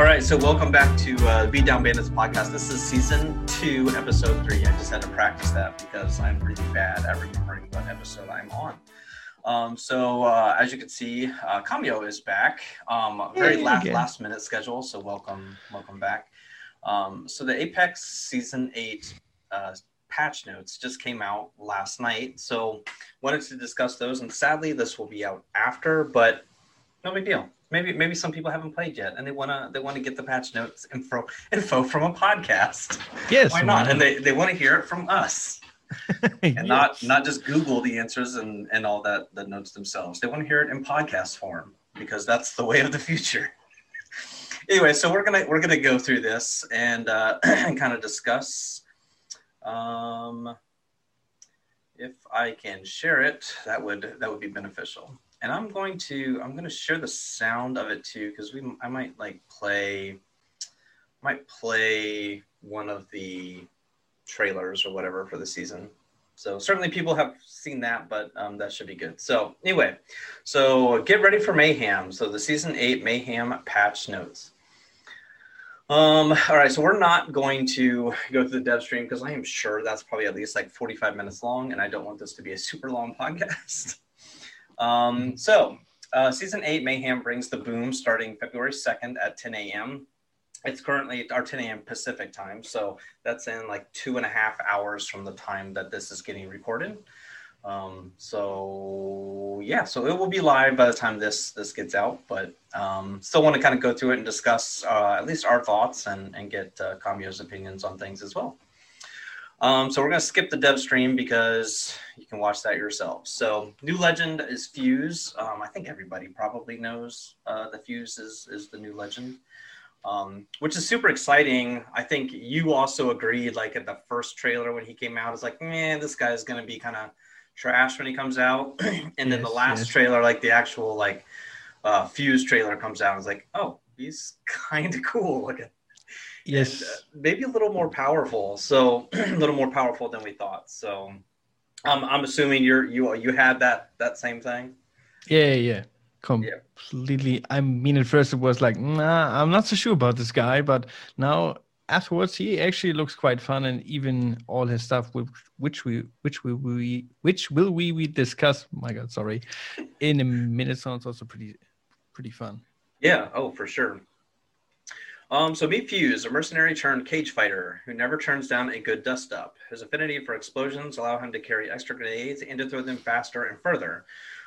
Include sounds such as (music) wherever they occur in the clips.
All right, so welcome back to uh, Beat Down Bandits podcast. This is season two, episode three. I just had to practice that because I'm really bad at remembering what episode I'm on. Um, so uh, as you can see, uh, Cameo is back. Um, very Yay, last last minute schedule, so welcome welcome back. Um, so the Apex season eight uh, patch notes just came out last night, so wanted to discuss those. And sadly, this will be out after, but no big deal. Maybe maybe some people haven't played yet, and they wanna they want to get the patch notes info info from a podcast. Yes. Why not? And they, they want to hear it from us (laughs) and not not just Google the answers and and all that the notes themselves. They want to hear it in podcast form because that's the way of the future. anyway, so we're gonna we're gonna go through this and uh, (clears throat) and kind of discuss. Um, if I can share it, that would that would be beneficial. And I'm going to I'm going to share the sound of it too because we I might like play might play one of the trailers or whatever for the season. So certainly people have seen that, but um, that should be good. So anyway, so get ready for Mayhem. So the season eight Mayhem patch notes. Um, all right, so we're not going to go through the dev stream because I am sure that's probably at least like 45 minutes long, and I don't want this to be a super long (laughs) podcast. Um, so uh, season eight Mayhem brings the boom starting February 2nd at 10 a.m. It's currently our 10 a.m. Pacific time, so that's in like two and a half hours from the time that this is getting recorded. Um, so yeah, so it will be live by the time this this gets out, but um, still want to kind of go through it and discuss uh, at least our thoughts and and get uh, Cameo's opinions on things as well. Um, so we're gonna skip the dev stream because you can watch that yourself. So new legend is Fuse. Um, I think everybody probably knows uh, the Fuse is is the new legend um, which is super exciting. I think you also agreed, like at the first trailer when he came out, it's like, man, this guy's gonna be kind of trash when he comes out. (clears throat) and then the last yes. trailer, like the actual like uh, Fuse trailer comes out, it's like, oh, he's (laughs) kind of cool looking. Yes. And, uh, maybe a little more powerful. So (clears throat) a little more powerful than we thought. So um, I'm assuming you're you you had that that same thing. yeah, yeah. Completely. I mean, at first it was like, nah, I'm not so sure about this guy, but now afterwards he actually looks quite fun, and even all his stuff, which, which we, which we, we, which will we, we discuss? My God, sorry, in a minute sounds also pretty, pretty fun. Yeah, oh, for sure. Um, so meet Fuse, a mercenary turned cage fighter who never turns down a good dust up. His affinity for explosions allow him to carry extra grenades and to throw them faster and further,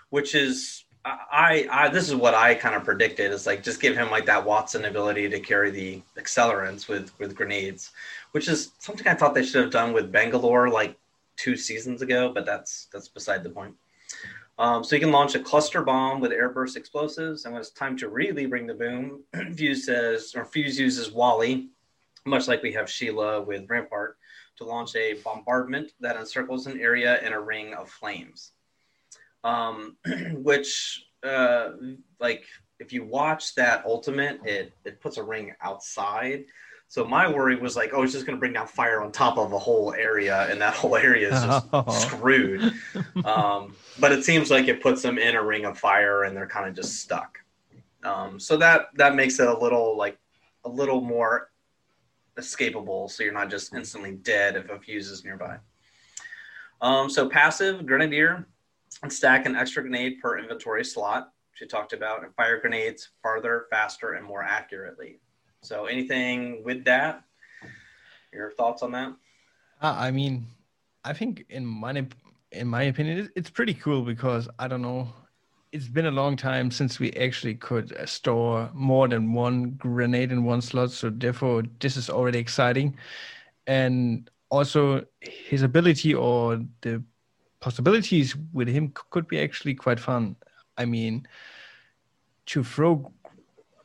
which is I, I this is what I kind of predicted. Is like just give him like that Wattson ability to carry the accelerants with with grenades, which is something I thought they should have done with Bangalore like two seasons ago, but that's that's beside the point. Um, so you can launch a cluster bomb with airburst explosives, and when it's time to really bring the boom, (clears throat) Fuse says or Fuse uses Wally, much like we have Sheila with Rampart, to launch a bombardment that encircles an area in a ring of flames. Um, (clears throat) which, uh, like, if you watch that ultimate, it it puts a ring outside. So my worry was like, oh, it's just going to bring down fire on top of a whole area, and that (laughs) whole area is just (laughs) Oh. screwed. Um, but it seems like it puts them in a ring of fire, and they're kind of just stuck. Um, so that that makes it a little like a little more escapable, so you're not just instantly dead if a fuse is nearby. Um, so passive grenadier and stack an extra grenade per inventory slot. She talked about and fire grenades farther, faster, and more accurately. So anything with that? Your thoughts on that? Uh, I mean, I think in my in my opinion, it's pretty cool because I don't know. It's been a long time since we actually could store more than one grenade in one slot, so therefore this is already exciting. And also, his ability or the possibilities with him could be actually quite fun. I mean, to throw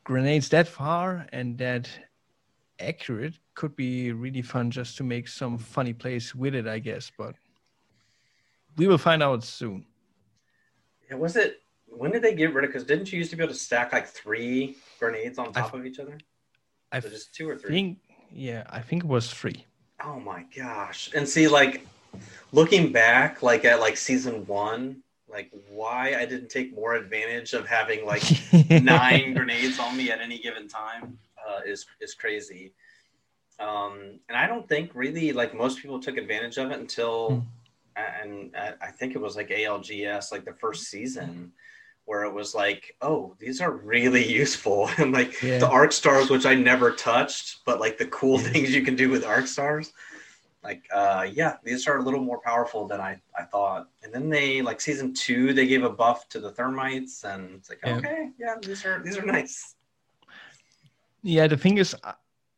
grenades that far and that accurate could be really fun just to make some funny plays with it, I guess. But we will find out soon. Yeah, was it? When did they get rid of? Because didn't you used to be able to stack like three grenades on I top of each other? I So just two or three. think, yeah, I think it was three. Oh my gosh! And see, like looking back, like at like season one, like why I didn't take more advantage of having like (laughs) nine grenades on me at any given time. Uh, uh, is is crazy. Um, and I don't think really like most people took advantage of it until, mm. and I think it was like ALGS, like the first season, where it was like, oh, these are really (laughs) useful, and like yeah. the arc stars, which I never touched, but like the cool things you can do with arc stars like uh yeah these are a little more powerful than i i thought and then they like season two they gave a buff to the thermites and it's like yeah. okay yeah these are these are nice yeah the thing is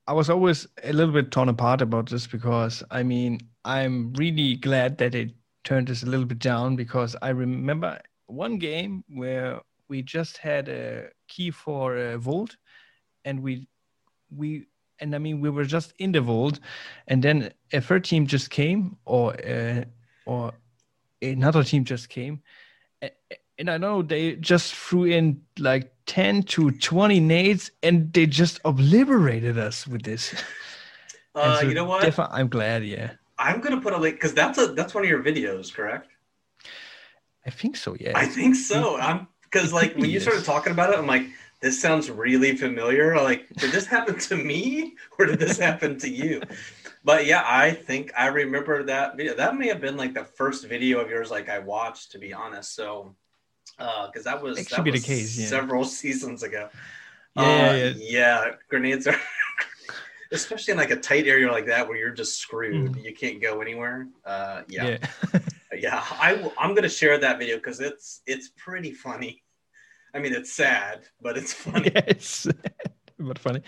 i was always a little bit torn apart about this because i mean i'm really glad that they turned this a little bit down because i remember one game where we just had a key for a vault and we we and I mean we were just in the vault, and then a third team just came, or uh, or another team just came, and I know they just threw in like ten to twenty nades, and they just obliterated us with this. (laughs) Uh, so you know what? I'm glad. Yeah. I'm gonna put a link because that's a that's one of your videos, correct? I think so. Yeah. I think so. I'm because like when you started talking about it, I'm like, this sounds really familiar. Like, did this happen to me or did this happen to you? But yeah, I think I remember that video. That may have been like the first video of yours like I watched, to be honest. So, because uh, that was, that was case, yeah. several seasons ago. Yeah, uh, yeah, yeah. grenades are, (laughs) especially in like a tight area like that where you're just screwed. Mm. You can't go anywhere. Uh, yeah, yeah. yeah. I I'm gonna share that video because it's it's pretty funny. I mean, it's sad, but it's (laughs) funny. Yeah, it's (laughs) but funny.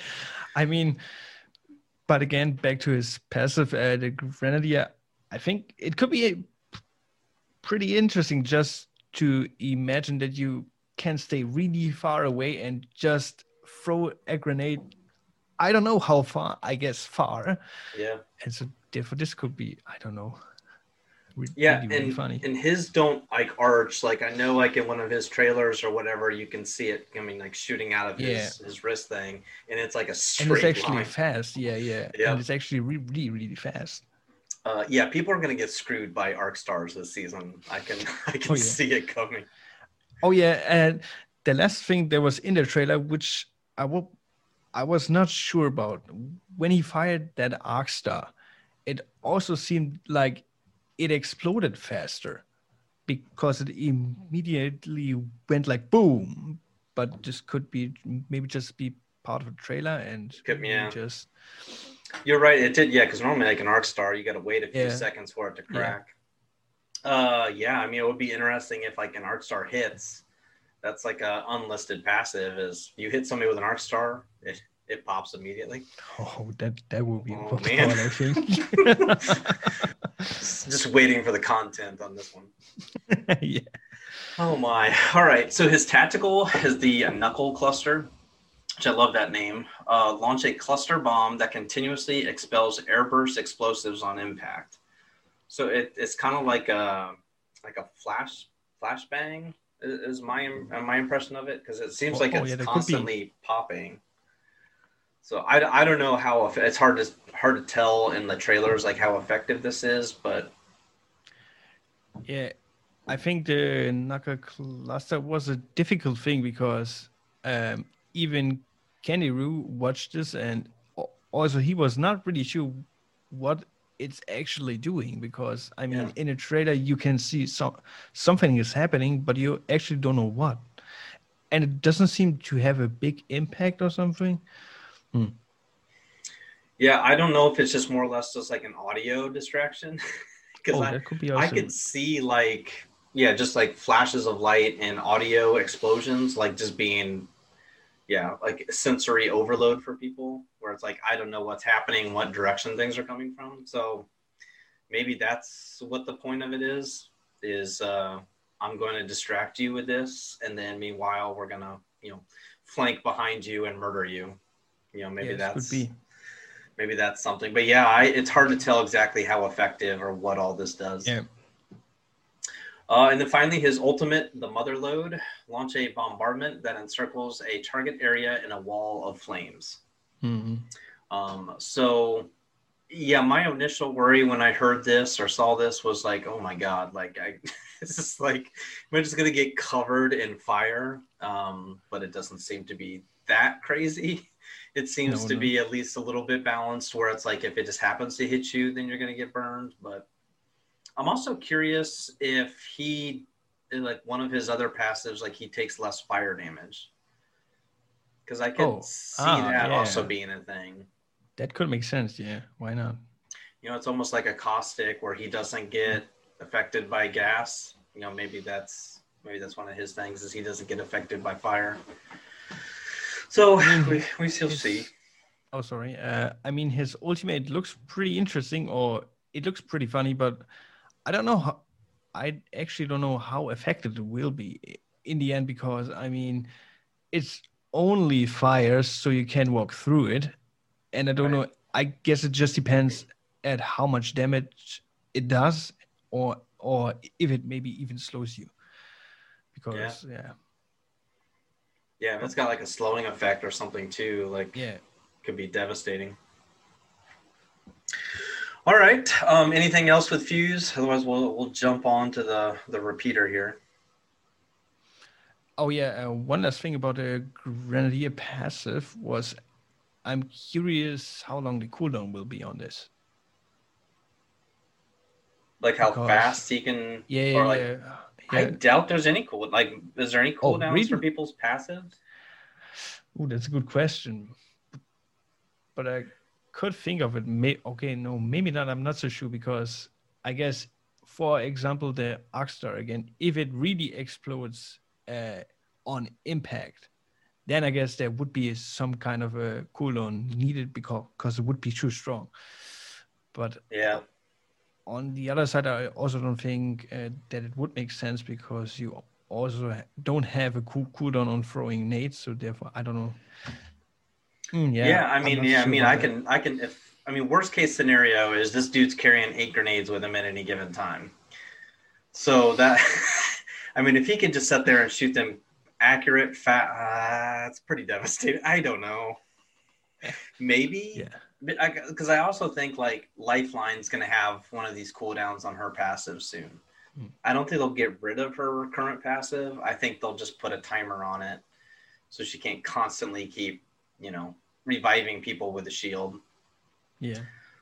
I mean, but again, back to his passive, uh, the Grenadier. I think it could be a pretty interesting just to imagine that you can stay really far away and just throw a grenade. I don't know how far. I guess far. Yeah. And so therefore, this could be. I don't know yeah, really, and, funny. and his don't like arch. Like I know, like in one of his trailers or whatever, you can see it. I mean, like shooting out of yeah. his, his wrist thing, and it's like a straight. And it's actually line. fast. Yeah, yeah. Yeah. And it's actually really, really, really fast. Uh, yeah, people are gonna get screwed by arc stars this season. I can, (laughs) I can oh, yeah. see it coming. Oh yeah, and the last thing that was in the trailer, which I will, I was not sure about, when he fired that arc star, it also seemed like it exploded faster because it immediately went like boom. But this could be maybe just be part of a trailer and could, yeah. just. You're right. It did, yeah. Because normally, like an arc star, you got to wait a few yeah. seconds for it to crack. Yeah. Uh, yeah. I mean, it would be interesting if like an arc star hits. That's like a unlisted passive. Is you hit somebody with an arc star, it it pops immediately. Oh, that that will be oh, man. Fun, I think. (laughs) just waiting for the content on this one. (laughs) yeah. Oh my. All right. So his tactical is the knuckle cluster, which I love that name. Uh, launch a cluster bomb that continuously expels airburst explosives on impact. So it, it's kind of like a like a flash flashbang is my my impression of it because it seems like oh, it's yeah, constantly popping. So I, I don't know how it's hard to hard to tell in the trailers like how effective this is, but yeah, I think the knuckle cluster was a difficult thing because um, even Kenny Roo watched this and also he was not really sure what it's actually doing because I mean yeah. in a trailer you can see some something is happening but you actually don't know what and it doesn't seem to have a big impact or something Hmm. Yeah, I don't know if it's just more or less just like an audio distraction (laughs) because oh, I, could be I could see like yeah, just like flashes of light and audio explosions, like just being yeah, like sensory overload for people where it's like I don't know what's happening, what direction things are coming from. So maybe that's what the point of it is is uh I'm going to distract you with this and then meanwhile we're going to, you know, flank behind you and murder you you know maybe that's be. maybe that's something. But yeah I, it's hard to tell exactly how effective or what all this does. Yeah. Uh, and then finally his ultimate the Motherlode launch a bombardment that encircles a target area in a wall of flames. Mm-hmm. um, so yeah my initial worry when i heard this or saw this was like oh my god like i (laughs) it's just like we're just gonna get covered in fire? Um, but it doesn't seem to be that crazy (laughs) it seems No, to no. be at least a little bit balanced where it's like if it just happens to hit you, then you're going to get burned. But I'm also curious if he, like one of his other passives, like he takes less fire damage. Because I could Oh, see ah, that yeah. also being a thing. That could make sense. Yeah, why not? You know, it's almost like a caustic where he doesn't get affected by gas. You know, maybe that's maybe that's one of his things is he doesn't get affected by fire. So (laughs) we, we still his- see. Oh, sorry. Uh, I mean, his ultimate looks pretty interesting, or it looks pretty funny, but I don't know how. I actually don't know how effective it will be in the end because I mean, it's only fires, so you can walk through it, and I don't Right. know. I guess it just depends at how much damage it does, or or if it maybe even slows you. Because yeah, Yeah, if it's got like a slowing effect or something too, like yeah. could be devastating. All right. Um, anything else with fuse? Otherwise, we'll we'll jump on to the the repeater here. Oh yeah, uh, one last thing about the Grenadier passive was, I'm curious how long the cooldown will be on this. Like how Because- fast he can. Yeah, or yeah, like, yeah. I doubt there's any cool. Like, is there any Oh, cooldowns for people's passives? Oh, that's a good question. But I could think of it. May okay, no, maybe not. I'm not so sure because I guess, for example, the Arcstar again, if it really explodes uh, on impact, then I guess there would be some kind of a cooldown needed because because it would be too strong. But Yeah. On the other side, I also don't think uh, that it would make sense because you also don't have a cool cooldown on throwing nades, so therefore I don't know. Mm, Yeah. yeah, I mean, yeah. I mean, I can. I can. If I mean, worst case scenario is this dude's carrying eight grenades with him at any given time. So that, (laughs) I mean, if he can just sit there and shoot them accurate, fat, uh, it's pretty devastating. I don't know. Maybe. Yeah, because I, also think like Lifeline's going to have one of these cooldowns on her passive soon. Hmm. I don't think they'll get rid of her current passive. I think they'll just put a timer on it so she can't constantly keep, you know, reviving people with a shield. yeah,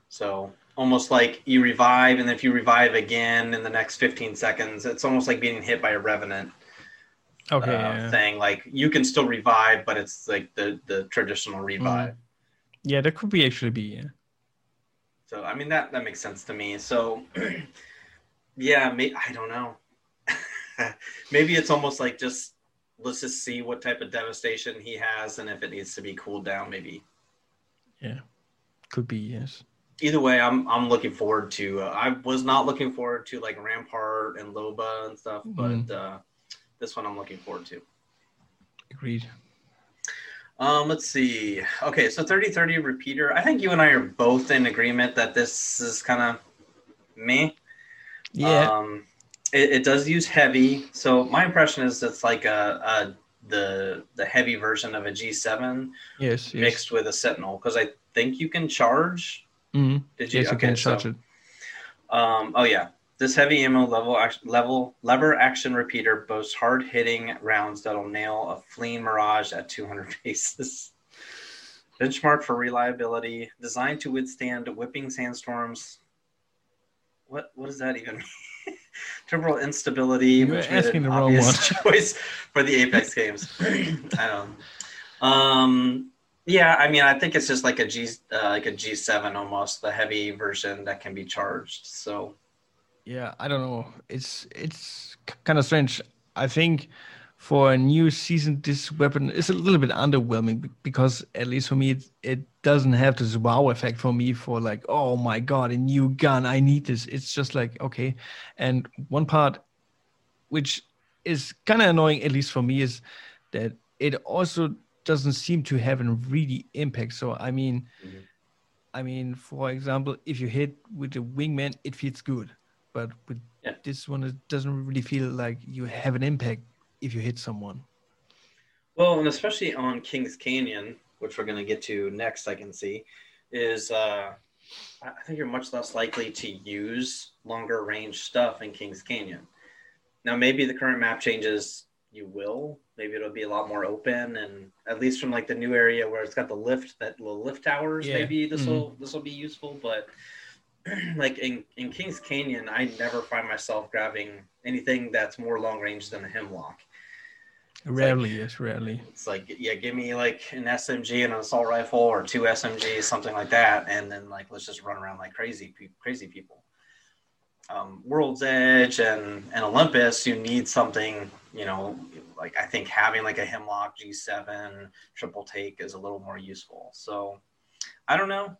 So almost like you revive, and if you revive again in the next 15 seconds, it's almost like being hit by a revenant okay, uh, yeah. thing. Like you can still revive, but it's like the the traditional revive. Yeah, that could be actually be yeah. So I mean that that makes sense to me. So (clears throat) yeah, may, I don't know. (laughs) Maybe it's almost like just let's just see what type of devastation he has, and if it needs to be cooled down, maybe. yeah, could be yes. Either way, I'm I'm looking forward to. Uh, I was not looking forward to like Rampart and Loba and stuff, but Mhm. uh, this one I'm looking forward to. Agreed. Um, let's see. Okay, so 3030 repeater. I think you and I are both in agreement that this is kind of me. Yeah, Um, it, it does use heavy, so my impression is it's like a, a the the heavy version of a G7 yes, yes. mixed with a Sentinel because I think you can charge. Mhm. Did you? Yes, you okay, can so- charge it. Um, oh yeah, this heavy ammo level act- level lever action repeater boasts hard hitting rounds that'll nail a fleeing mirage at 200 (laughs) paces. Benchmark for reliability, designed to withstand whipping sandstorms. What what does that even mean? (laughs) Temporal instability, You're which made asking an the wrong obvious (laughs) choice for the Apex games. (clears throat) I don't. Um, yeah, I mean, I think it's just like a G, uh, like a G seven almost, the heavy version that can be charged. So Yeah, I don't know. It's it's kind of strange. I think for a new season, this weapon is a little bit underwhelming because at least for me, it, it doesn't have this wow effect for me. For like, oh my god, a new gun! I need this. It's just like okay. And one part, which is kind of annoying, at least for me, is that it also doesn't seem to have a really impact. So I mean. Mhm. I mean, for example, if you hit with the wingman, it feels good, but with Yeah. this one, it doesn't really feel like you have an impact if you hit someone. Well, and especially on Kings Canyon, which we're going to get to next, I can see, is uh, I think you're much less likely to use longer range stuff in Kings Canyon. Now, maybe the current map changes you will. Maybe it'll be a lot more open, and at least from like the new area where it's got the lift, that little lift towers. Yeah. Maybe this will Mm-hmm. this will be useful. But (clears throat) like in in Kings Canyon, I never find myself grabbing anything that's more long range than a Hemlok. Rarely, yes, rarely. It's like, yeah, give me like an SMG and an assault rifle or two SMGs, something like that, and then like let's just run around like crazy, pe- crazy people. Um, World's Edge and and Olympus, you need something, you know, like I think having like a Hemlok G7 triple take is a little more useful. So I don't know.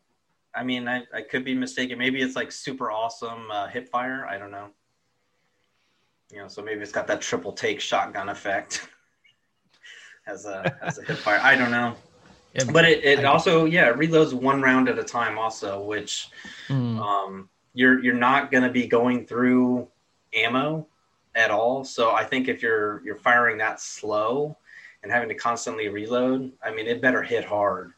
I mean, I, I could be mistaken. Maybe it's like super awesome uh, hip fire. I don't know. You know, so maybe it's got that triple take shotgun effect (laughs) as a as a hip fire. I don't know. Yeah, But it, it I- also yeah it reloads one round at a time also, which Mm. um, you're you're not going to be going through ammo at all. So I think if you're you're firing that slow and having to constantly reload, I mean it better hit hard.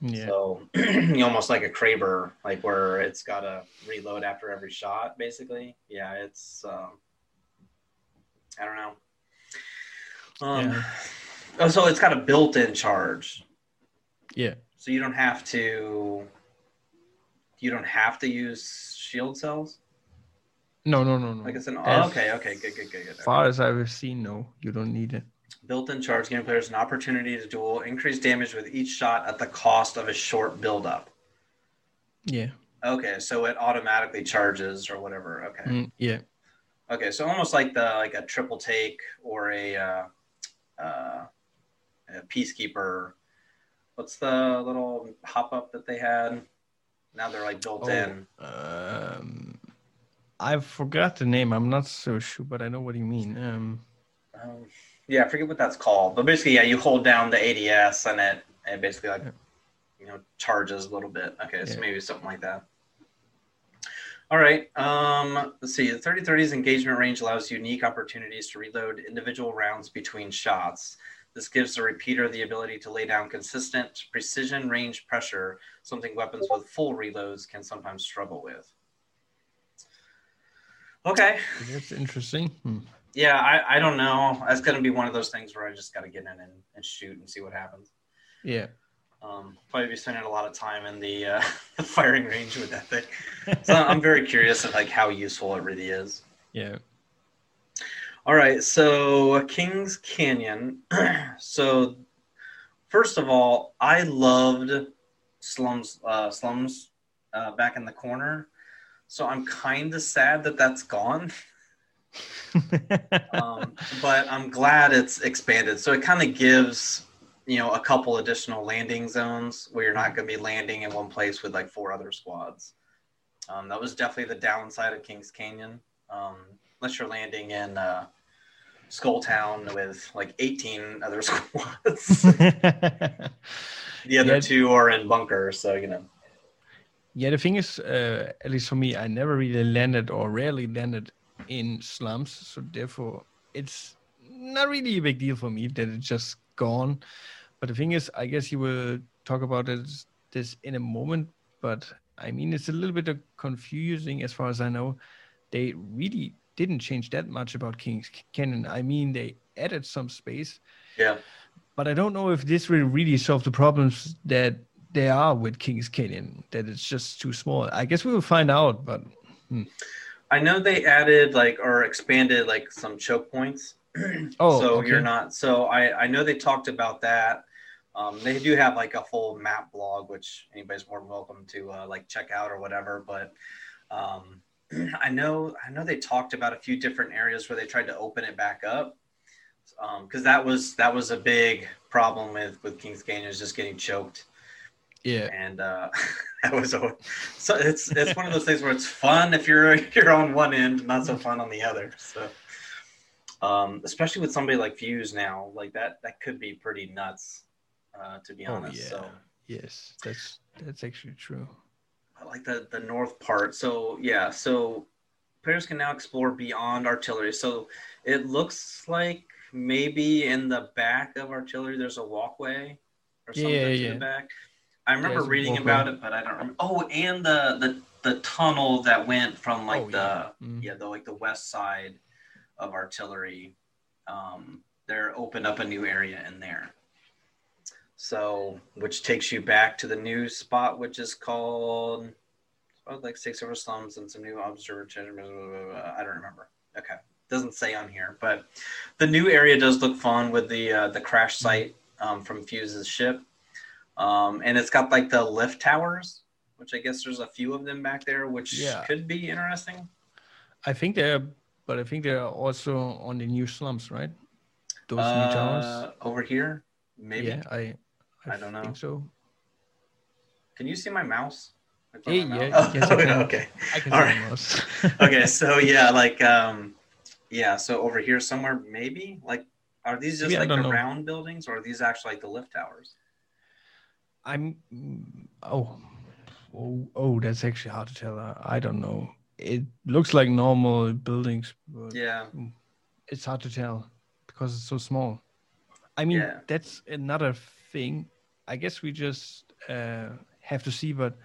Yeah. So (clears throat) almost like a Kraber, like where it's got to reload after every shot, basically. Yeah, it's um, I don't know. Um, Yeah. oh, so it's got a built-in charge, yeah. so you don't have to. You don't have to use shield cells. No, no, no, no. Like it's an oh, okay, okay, good, good, good, good. far as I've seen, no, you don't need it. Built-in charge giving players an opportunity to duel increase damage with each shot at the cost of a short build-up. Yeah. Okay, so it automatically charges or whatever. Okay. Mm, yeah. Okay, so almost like the like a triple take or a, uh, uh, a peacekeeper. What's the little hop up that they had? Now they're like built Oh. in. Um, I forgot the name. I'm not so sure, but I know what you mean. Um, Um, yeah, I forget what that's called, but basically, yeah, you hold down the ADS and it it basically like Yeah. you know charges a little bit. Okay, so Yeah. maybe something like that. All right. Um, let's see. The 3030's engagement range allows unique opportunities to reload individual rounds between shots. This gives the repeater the ability to lay down consistent precision range pressure, something weapons with full reloads can sometimes struggle with. Okay. that's interesting. Hmm. Yeah, I, I don't know. That's going to be one of those things where I just got to get in and, and shoot and see what happens. Yeah. Um, probably be spending a lot of time in the, uh, the (laughs) firing range with that thing. So I'm very curious of like how useful it really is. Yeah. All right, so Kings Canyon. (clears throat) so first of all, I loved slums uh, slums uh, back in the corner. So I'm kind of sad that that's gone. (laughs) um, but I'm glad it's expanded. So it kind of gives you know a couple additional landing zones where you're not going to be landing in one place with like four other squads. Um, that was definitely the downside of Kings Canyon. Um, unless you're landing in uh, Skull Town with like 18 other (laughs) squads. the other Yeah. two are in bunker, so you know. yeah, the thing is, uh, at least for me, I never really landed or rarely landed in slums, so therefore it's not really a big deal for me that it's just gone. But the thing is, I guess you will talk about this, this in a moment. But I mean, it's a little bit of confusing as far as I know. They really didn't change that much about King's Canyon. I mean, they added some space, Yeah. but I don't know if this will really solve the problems that there are with King's Canyon. That it's just too small. I guess we will find out. But hmm. I know they added like or expanded like some choke points. (clears throat) Oh, so okay. you're not. So I I know they talked about that. Um, they do have like a full map blog, which anybody's more than welcome to uh, like check out or whatever. But um, (clears throat) I know I know they talked about a few different areas where they tried to open it back up because that was that was a big problem with with Kings Canyon is just getting choked yeah, and uh, (laughs) that was a, so it's it's one of those things where it's fun if you're (laughs) you're on one end, not so fun on the other. So, um, especially with somebody like Fuse now, like that that could be pretty nuts, uh, to be oh honest. yeah, So yes, that's that's actually true. I like the the north part. So yeah, so players can now explore beyond artillery. So it looks like maybe in the back of artillery there's a walkway or something Yeah, yeah. the back. I remember a reading about it, but I don't remember. Oh, and the the the tunnel that went from like Oh, the yeah. Mm. yeah the like the west side of artillery. Um, they're opened up a new area in there. So, which takes you back to the new spot, which is called oh, like six over slums and some new observatory. I don't remember. Okay, doesn't say on here, but the new area does look fun with the uh, the crash site um, from Fuse's ship, um, and it's got like the lift towers, which I guess there's a few of them back there, which Yeah. could be interesting. I think they're, but I think they're also on the new slums, right? Those new Uh, towers. over here, maybe. Yeah, I. I don't know. So. Can you see my mouse? Yeah, my yeah, mouse? yes, I (laughs) okay. I can All see right. (laughs) okay (laughs) so yeah like um yeah so over here somewhere maybe like are these just like the know. round buildings or are these actually like the lift towers I'm. Oh, oh, oh, that's actually hard to tell. I, I don't know. It looks like normal buildings, but yeah it's hard to tell because it's so small. I mean, Yeah. that's another thing. I guess we just uh, have to see, but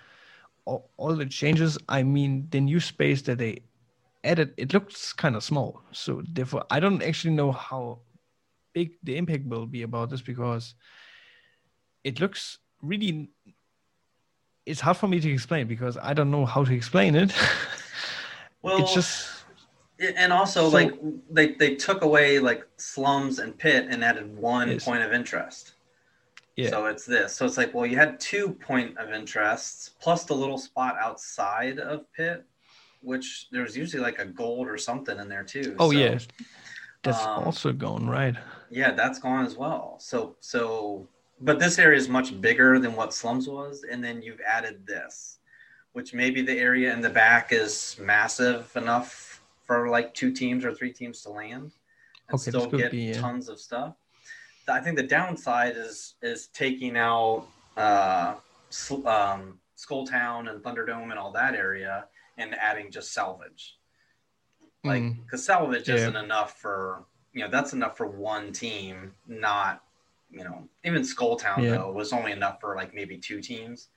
all, all the changes. I mean, the new space that they added, it looks kind of small. So therefore, I don't actually know how big the impact will be about this because it looks really. It's hard for me to explain because I don't know how to explain it. (laughs) well it's just and also So- like they, they took away like slums and pit and added one Yes. point of interest Yeah. so it's this so it's like well you had two point of interests plus the little spot outside of pit which there's usually like a gold or something in there too oh So- yeah, that's um, also gone right. Yeah, that's gone as well. So so but this area is much bigger than what slums was and then you've added this which maybe the area in the back is massive enough for like two teams or three teams to land and Okay, still get be, yeah. tons of stuff. I think the downside is is taking out uh um Skull Town and Thunderdome and all that area and adding just salvage like Mm. because salvage Yeah. isn't enough for you know that's enough for one team not you know even skull town Yeah. though was only enough for like maybe two teams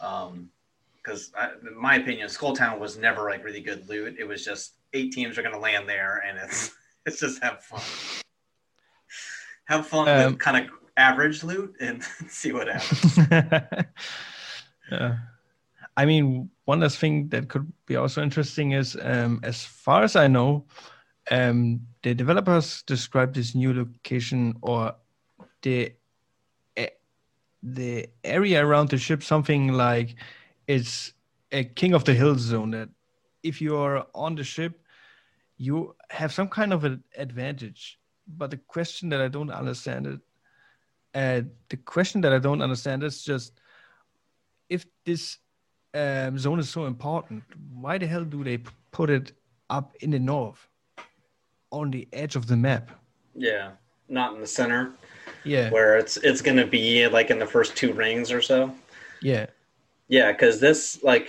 um because in my opinion skull town was never like really good loot it was just eight teams are going to land there and it's (laughs) it's just have fun have fun Um, with kind of average loot and (laughs) see what happens (laughs) yeah. I mean, one last thing that could be also interesting is, um, as far as I know, um, the developers described this new location or the the area around the ship something like it's a king of the hill zone. That if you are on the ship, you have some kind of an advantage. But the question that I don't understand it, uh, the question that I don't understand is just if this um, zone is so important, why the hell do they put it up in the north, on the edge of the map? yeah not in the center Yeah, where it's it's going to be like in the first two rings or so yeah, Yeah, because this like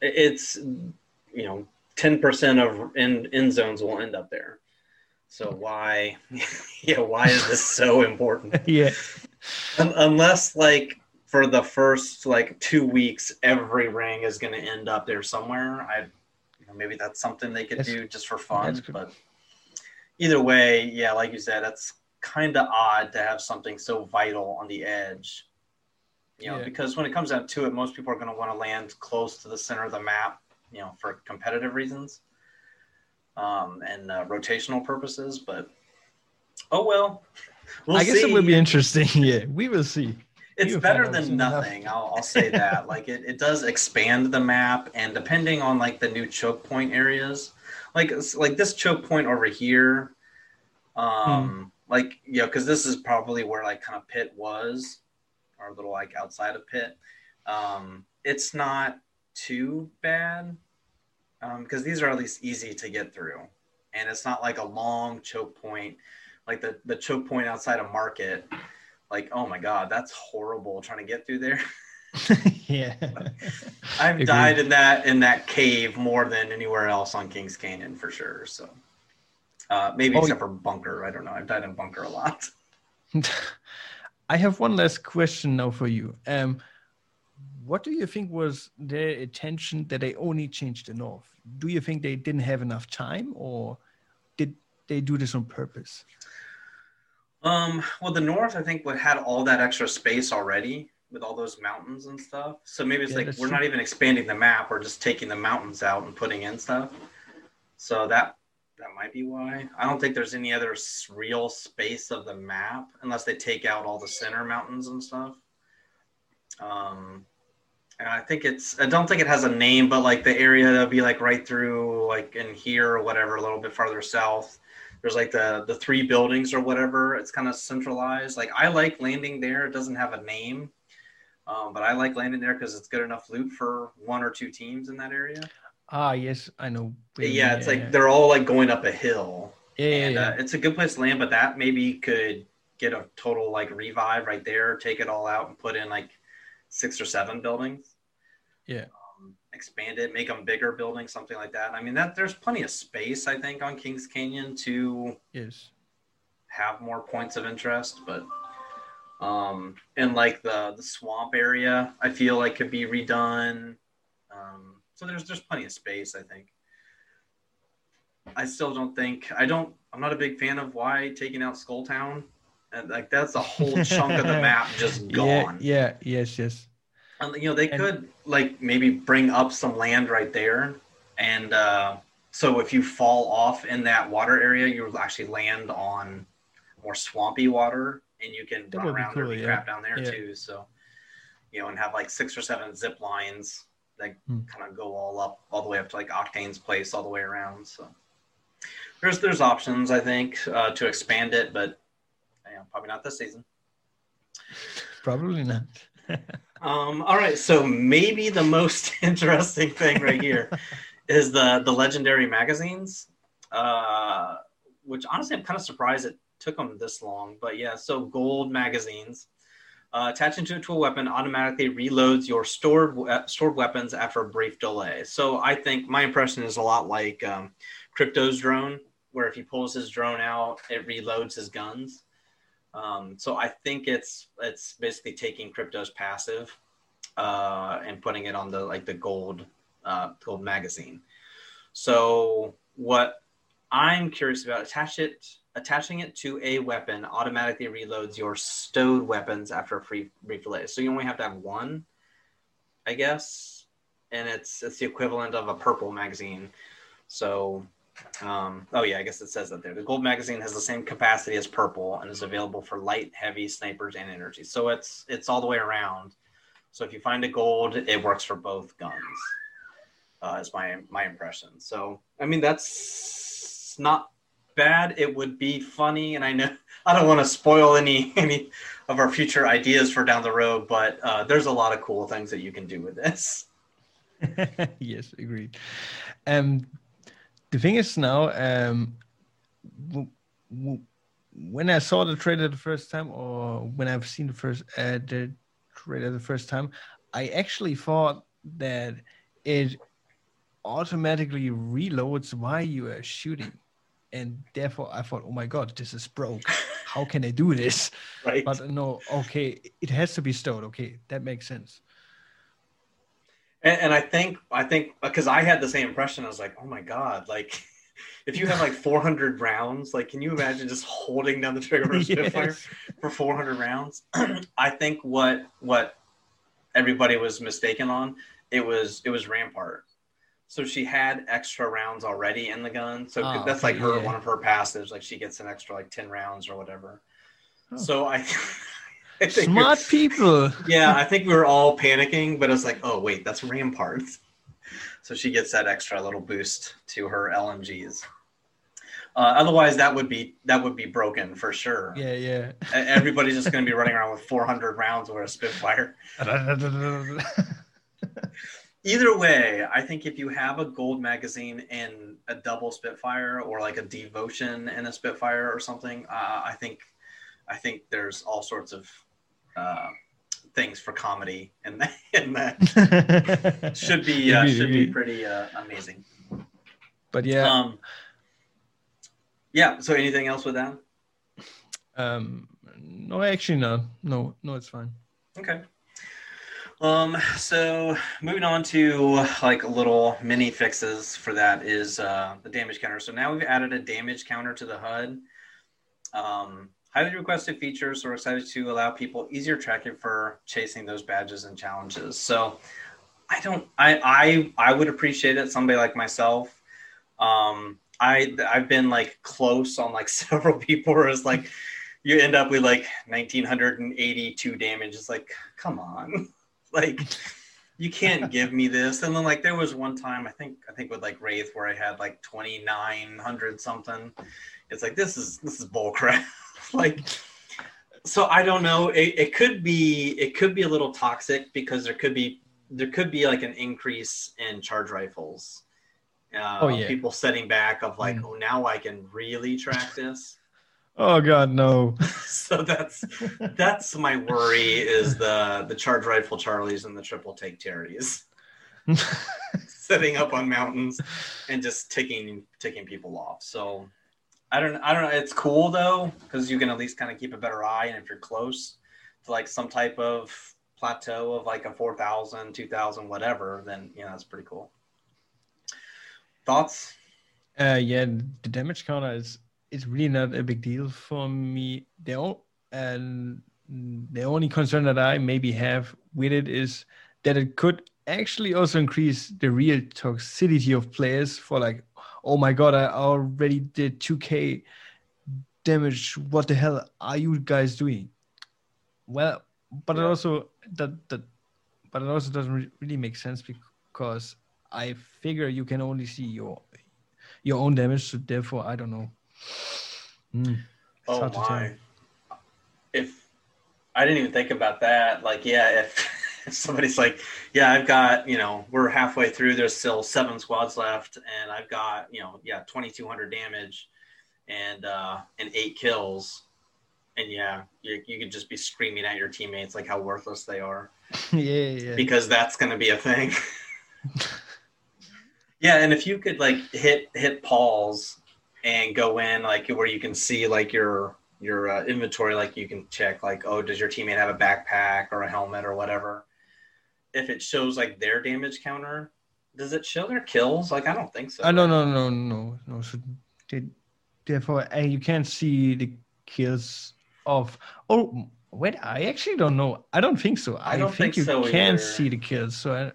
it's you know ten percent of end end zones will end up there. So why, (laughs) yeah, why is this so important? (laughs) yeah, Un- Unless like for the first like two weeks, every ring is going to end up there somewhere. I you know, maybe that's something they could That's- do just for fun. But either way, yeah, like you said, it's kind of odd to have something so vital on the edge. You know, Yeah. because when it comes down to it, most people are going to want to land close to the center of the map. You know, for competitive reasons um, and uh, rotational purposes. But oh well, we'll I guess see it will be interesting. (laughs) Yeah, we will see. it's You'll better than nothing I'll, I'll say that like it, it does expand the map and depending on like the new choke point areas like like this choke point over here um like you know because this is probably where like kind of pit was or a little like outside of pit. Um it's not too bad um because these are at least easy to get through. And it's not like a long choke point like the the choke point outside of market like oh my god that's horrible trying to get through there (laughs) (laughs) yeah, (laughs) i've Agreed. died in that in that cave more than anywhere else on kings canyon for sure so uh, maybe Oh, except for bunker i don't know i've died in bunker a lot (laughs) I have one last question now for you. Um, what do you think was their intention that they only changed the north? Do you think they didn't have enough time, or did they do this on purpose? Um, well, the north I think would had all that extra space already with all those mountains and stuff. So maybe it's Yeah, like we're not even expanding the map; we're just taking the mountains out and putting in stuff. So that that might be why. I don't think there's any other real space of the map unless they take out all the center mountains and stuff. Um, and I think it's I don't think it has a name, but like the area that'll be like right through like in here or whatever, a little bit farther south. There's like the the three buildings or whatever. It's kind of centralized. Like I like landing there. It doesn't have a name, um, but I like landing there because it's good enough loot for one or two teams in that area. Ah, yes, I know. Yeah, it's like yeah. they're all like going up a hill, yeah, yeah, and yeah. uh, it's a good place to land. But that maybe could get a total like revive right there, take it all out, and put in like six or seven buildings. Yeah. Um, expand it, make them bigger buildings, something like that. I mean, that there's plenty of space, I think, on Kings Canyon to yes. have more points of interest, but um, and like the the swamp area, I feel like could be redone. Um, so there's there's plenty of space, I think. I still don't think I don't. I'm not a big fan of why taking out Skull Town. And like that's a whole chunk of the (laughs) map just gone. Yeah, yeah, yes, yes. And, you know, they And- could like maybe bring up some land right there, and uh, so if you fall off in that water area, you'll actually land on more swampy water, and you can That run around cool, or be yeah. crap down there Yeah. too. So, you know, and have like six or seven zip lines that Hmm. kind of go all up, all the way up to like Octane's place, all the way around. So, there's there's options I think uh, to expand it, but you know, probably not this season. Probably not. (laughs) Um, all right, so maybe the most (laughs) interesting thing right here (laughs) is the the legendary magazines, uh, which honestly I'm kind of surprised it took them this long. But yeah, so gold magazines uh, attaching to, to a weapon automatically reloads your stored stored weapons after a brief delay. So I think my impression is a lot like um, Crypto's drone, where if he pulls his drone out, it reloads his guns. Um, so I think it's it's basically taking crypto's passive uh, and putting it on the like the gold uh, gold magazine. So what I'm curious about attach it attaching it to a weapon automatically reloads your stowed weapons after a free. So you only have to have one, I guess, and it's it's the equivalent of a purple magazine. So um, oh yeah, I guess it says that there. The gold magazine has the same capacity as purple and is available for light, heavy, snipers, and energy. So it's it's all the way around. So if you find a gold, it works for both guns. Uh, is my my impression. So I mean that's not bad. It would be funny, and I know (laughs) I don't want to spoil any (laughs) any of our future ideas for down the road, but uh, there's a lot of cool things that you can do with this. (laughs) yes, agreed. Um, the thing is now, um, w- w- when I saw the trailer the first time, or when I've seen the first uh, the trailer the first time, I actually thought that it automatically reloads while you are shooting, and therefore I thought, oh my god, this is broke. How can I do (laughs) this? Right. But no, okay, it has to be stowed. Okay, that makes sense. And, and I think I think because I had the same impression. I was like, oh my god, like (laughs) if you have like 400 rounds, like can you imagine just holding down the trigger of a (laughs) Spitfire for 400 rounds? (clears throat) I think what what everybody was mistaken on it was it was Rampart. So she had extra rounds already in the gun. So Ah, that's like her yeah. one of her passives. Like she gets an extra like 10 rounds or whatever. Oh. So I, (laughs) I think Smart people. yeah, I think we were all panicking, but it's like, oh wait, that's Rampart. So she gets that extra little boost to her LMGs. Uh, otherwise, that would be that would be broken for sure. Yeah, yeah. Everybody's just going to be running around with 400 rounds or a Spitfire. (laughs) (laughs) Either way, I think if you have a gold magazine and a double Spitfire, or like a devotion and a Spitfire or something, uh, I think I think there's all sorts of uh, things for comedy and that. In that (laughs) (laughs) should be uh, should be pretty uh, amazing. but yeah, Um, yeah. So anything else with that? um, no, actually, no, no, no, it's fine. Okay. Um, so moving on to like little mini fixes for that is uh, the damage counter. So now we've added a damage counter to the HUD. Um, highly requested features. So we're excited to allow people easier tracking for chasing those badges and challenges. So I don't, I, I, I would appreciate it. Somebody like myself. Um, I, I've been like close on like (laughs) several people where it's like, you end up with like 1982 damage. It's like, come on, (laughs) (laughs) like you can't (laughs) give me this. And then like there was one time I think I think with like Wraith where I had like 2900 something. It's like this is this is bullcrap. (laughs) like so I don't know. It, it could be it could be a little toxic because there could be there could be like an increase in charge rifles. Uh, oh, yeah. People setting back of like, mm. oh, now I can really track this. Oh God, no. (laughs) so that's that's my worry is the the charge rifle Charlies and the triple take Terrys (laughs) setting up on mountains and just ticking ticking people off. So I don't I don't know. It's cool though because you can at least kind of keep a better eye, and if you're close to like some type of plateau of like a 4,000, 2,000, whatever, then you know that's pretty cool. Thoughts? Uh, yeah, the damage counter is it's really not a big deal for me. The only, and the only concern that I maybe have with it is that it could actually also increase the real toxicity of players for like, oh my god, I already did 2k damage. What the hell are you guys doing? Well, but yeah. it also that that but it also doesn't really make sense because I figure you can only see your your own damage, so therefore I don't know. Mm, oh my! If I didn't even think about that, like yeah, if (laughs) if somebody's like, yeah, I've got you know we're halfway through, there's still seven squads left, and I've got you know yeah 2,200 damage and uh, and eight kills, and yeah, you you could just be screaming at your teammates like how worthless they are. (laughs) yeah, yeah. Because that's gonna be a thing. (laughs) yeah, and if you could like hit hit pause and go in like where you can see like your your uh, inventory like you can check like oh does your teammate have a backpack or a helmet or whatever? If it shows like their damage counter does it show their kills? Like i don't think so. Uh, no no no no no. So they, therefore and you can't see the kills of oh wait i actually don't know. I don't think so. I, I don't think, think you so can either. see the kills so I,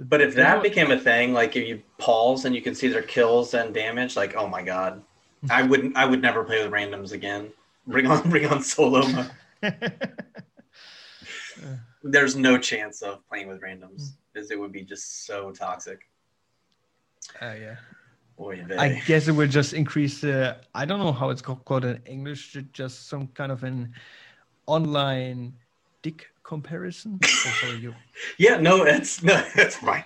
but if that became a thing, like if you pause and you can see their kills and damage, like oh my god, I wouldn't. I would never play with randoms again. Bring on, bring on solo. (laughs) There's no chance of playing with randoms because it would be just so toxic. Oh uh, yeah. Oy I guess it would just increase the. I don't know how it's called in English. Just some kind of an online dick comparison? Oh, you... (laughs) yeah, no, it's no, (laughs) that's fine.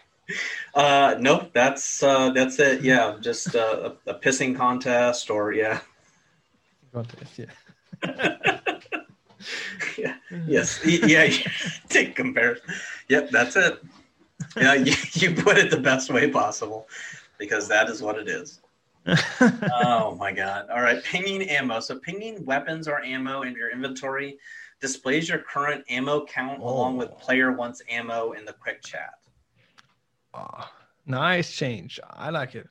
Uh, no, that's uh, that's it. Yeah, just uh, a, a pissing contest, or yeah. Contest, yeah. (laughs) yeah. Yes. Yeah. Take comparison. Yep. That's it. Yeah. You, you put it the best way possible, because that is what it is. oh my god! All right, pinging ammo. So pinging weapons or ammo in your inventory displays your current ammo count oh. along with oh. player wants ammo in the quick chat. Oh, nice change. I like it.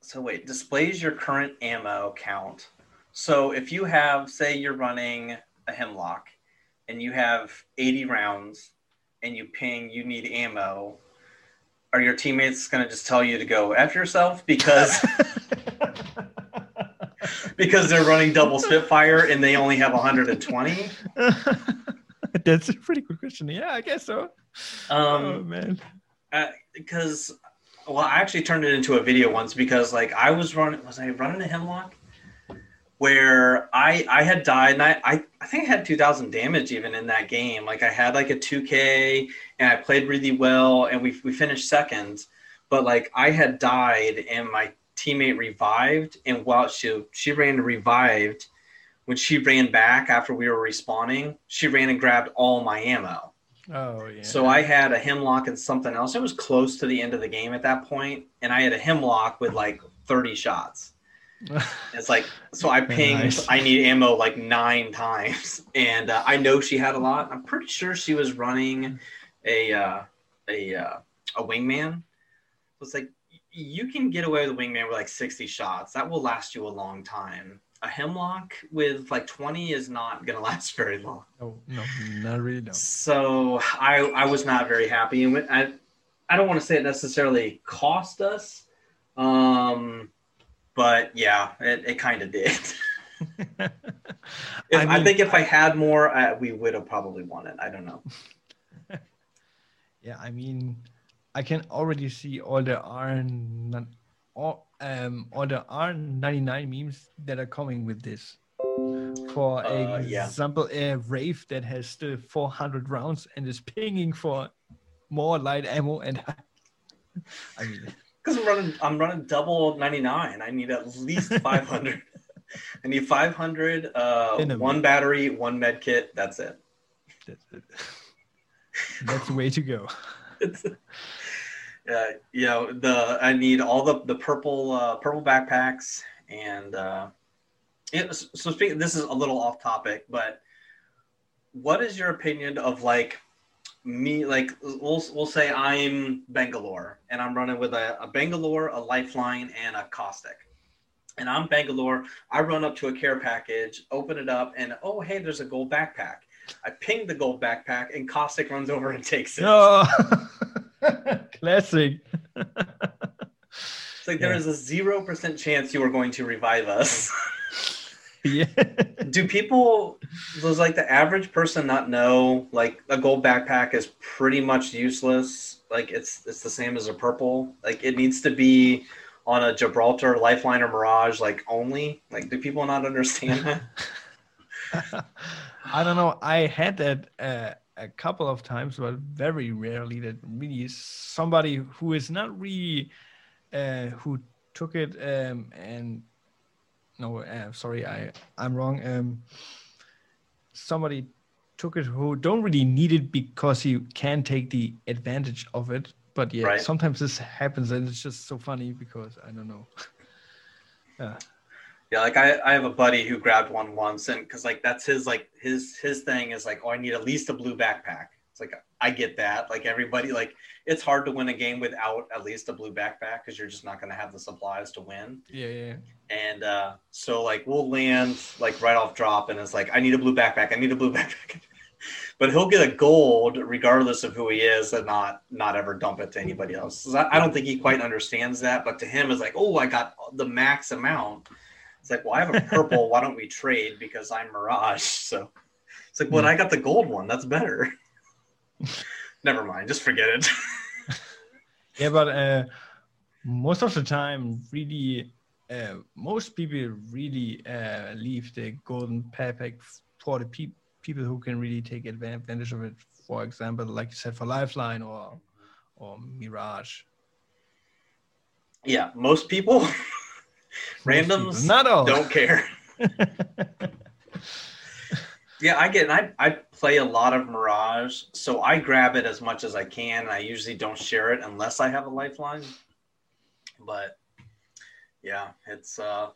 So wait, displays your current ammo count. So if you have, say, you're running a hemlok and you have 80 rounds and you ping, you need ammo. Are your teammates going to just tell you to go F yourself because (laughs) because they're running double Spitfire and they only have 120? (laughs) That's a pretty good question. Yeah, I guess so. Um, oh man, because uh, well, I actually turned it into a video once because like I was running, was I running a hemlok? Where I I had died and I, I I think I had 2,000 damage even in that game. Like I had like a 2K and I played really well and we we finished second, but like I had died and my teammate revived, and while she she ran revived, when she ran back after we were respawning, she ran and grabbed all my ammo. Oh yeah. So I had a hemlok and something else. It was close to the end of the game at that point, and I had a hemlok with like 30 shots. (laughs) it's like so I pinged. Nice. I need ammo like nine times, (laughs) and uh, I know she had a lot. I'm pretty sure she was running a uh, a uh, a wingman. So it's like you can get away with a wingman with like 60 shots. That will last you a long time. a hemlok with like 20 is not going (laughs) to last very long. No, no, not really. No. So I I was not very happy, and I I don't want to say it necessarily cost us, um, but yeah, it, it kind of did. (laughs) if, (laughs) I, mean, I, think if I had more, I, we would have probably won it. I don't know. yeah, I mean, I can already see all the R all um all the R99 memes that are coming with this. For uh, example, yeah. a Wraith that has still 400 rounds and is pinging for more light ammo, and (laughs) I mean, because I'm running, I'm running double 99. I need at least (laughs) 500. I need 500, uh, one battery, one med kit. That's it. That's it. (laughs) That's the way to go. Uh, you know, the I need all the the purple uh, purple backpacks and uh, it, so speaking. This is a little off topic, but what is your opinion of like me? Like we'll we'll say I'm Bangalore and I'm running with a, a Bangalore, a Lifeline, and a Caustic. And I'm Bangalore. I run up to a care package, open it up, and oh hey, there's a gold backpack. I ping the gold backpack, and Caustic runs over and takes it. Oh. (laughs) (laughs) Classic. it's like there is a zero percent chance you are going to revive us. (laughs) yeah. Do people does like the average person not know like a gold backpack is pretty much useless? Like it's it's the same as a purple. Like it needs to be on a Gibraltar, Lifeline, or Mirage like only. Like do people not understand that? (laughs) I don't know. I had that uh, a couple of times, but very rarely that really is somebody who is not really uh, who took it um, and no, uh, sorry, I I'm wrong. Um, somebody took it who don't really need it because he can take the advantage of it. But yeah, right. sometimes this happens and it's just so funny because I don't know. (laughs) yeah. Yeah, like I, I have a buddy who grabbed one once, and because like that's his like his his thing is like, oh, I need at least a blue backpack. It's like I get that. Like everybody, like it's hard to win a game without at least a blue backpack because you're just not going to have the supplies to win. Yeah, yeah. And uh, so like we'll land like right off drop, and it's like I need a blue backpack. I need a blue (laughs) backpack. but he'll get a gold regardless of who he is, and not not ever dump it to anybody else. So I, I don't think he quite understands that. But to him, it's like, oh, I got the max amount it's like, well, I have a purple. Why don't we trade? Because I'm Mirage. (laughs) So it's like, well, yeah. I got the gold one. That's better. (laughs) Never mind. Just forget it. (laughs) yeah, but uh, most of the time, really, uh, most people really uh, leave the golden backpack for the pe- people who can really take advantage of it. For example, like you said, for Lifeline or or Mirage. Yeah, most people Randoms not all. don't care. (laughs) yeah, I get. I I play a lot of Mirage, so I grab it as much as I can. And I usually don't share it unless I have a lifeline. But yeah, it's uh,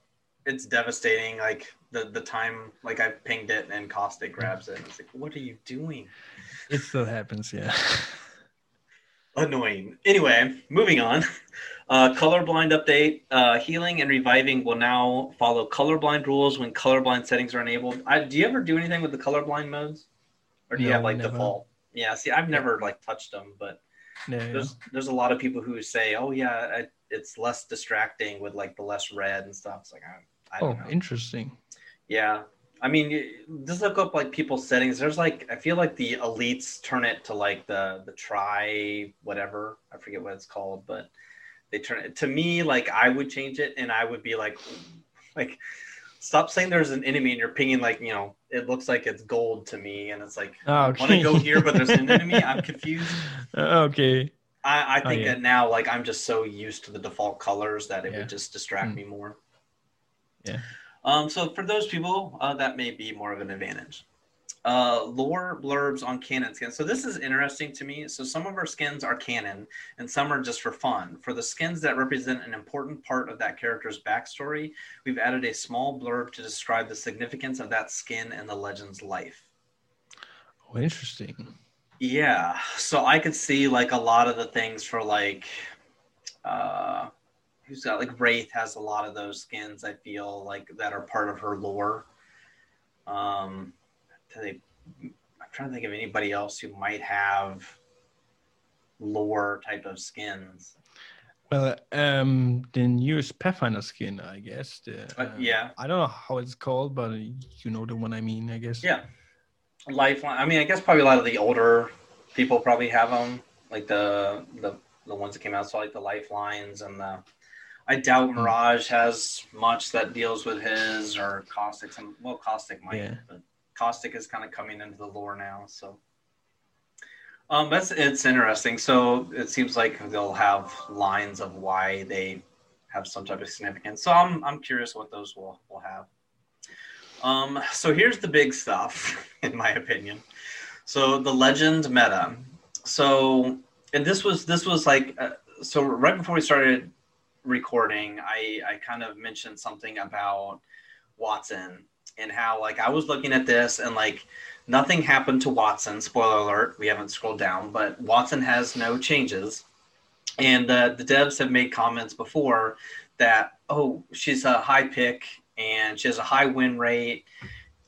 it's devastating. Like the the time, like I pinged it and Caustic grabs it. It's like, what are you doing? It still happens, yeah. (laughs) Annoying. Anyway, moving on. Uh, colorblind update. Uh, healing and reviving will now follow colorblind rules when colorblind settings are enabled. I, do you ever do anything with the colorblind modes, or do no, you have like never. default? Yeah. See, I've never like touched them, but no, there's there's a lot of people who say, "Oh yeah, I, it's less distracting with like the less red and stuff." It's like I, I oh, know. interesting. Yeah, I mean, just look up like people's settings. There's like I feel like the elites turn it to like the the try whatever I forget what it's called, but they turn it to me like I would change it and I would be like like stop saying there's an enemy and you're pinging like you know it looks like it's gold to me and it's like oh, okay. want to go here but there's an enemy I'm (laughs) confused. Okay. I, I think oh, yeah. that now like I'm just so used to the default colors that it yeah. would just distract mm. me more. Yeah. Um, so for those people, uh, that may be more of an advantage uh, lore blurbs on canon skins. So this is interesting to me. So some of our skins are canon and some are just for fun. For the skins that represent an important part of that character's backstory, we've added a small blurb to describe the significance of that skin and the legend's life. Oh, interesting. Yeah. So I could see like a lot of the things for like uh who's got like Wraith has a lot of those skins. I feel like that are part of her lore. Um, they, I'm trying to think of anybody else who might have lore type of skins. Well, um, the newest Pathfinder skin, I guess. The, uh, yeah. I don't know how it's called, but you know the one I mean, I guess. Yeah. Lifeline. I mean, I guess probably a lot of the older people probably have them, like the the the ones that came out, so like the lifelines and the. I doubt hmm. Mirage has much that deals with his or Caustic. Some well, Caustic might, yeah. but Caustic is kind of coming into the lore now, so. Um, that's it's interesting. So it seems like they'll have lines of why they have some type of significance. So I'm I'm curious what those will will have. Um, so here's the big stuff, (laughs) in my opinion. So the legend meta. So and this was this was like uh, so right before we started recording, I I kind of mentioned something about Wattson and how like I was looking at this and like Nothing happened to Wattson. Spoiler alert, we haven't scrolled down, but Wattson has no changes. And uh, the devs have made comments before that, oh, she's a high pick and she has a high win rate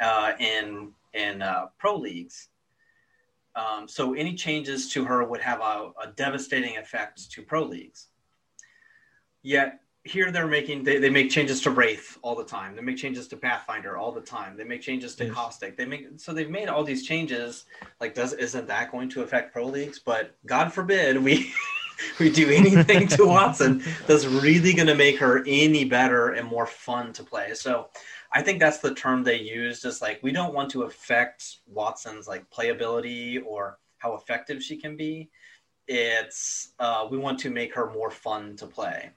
uh, in, in uh, pro leagues. Um, so any changes to her would have a, a devastating effect to pro leagues. Yet here they're making they, they make changes to wraith all the time. They make changes to pathfinder all the time. They make changes to yes. caustic. They make so they've made all these changes. Like does isn't that going to affect pro leagues? But god forbid we (laughs) we do anything to (laughs) wattson that's really going to make her any better and more fun to play. So i think that's the term they used is like we don't want to affect wattson's like playability or how effective she can be. It's uh, we want to make her more fun to play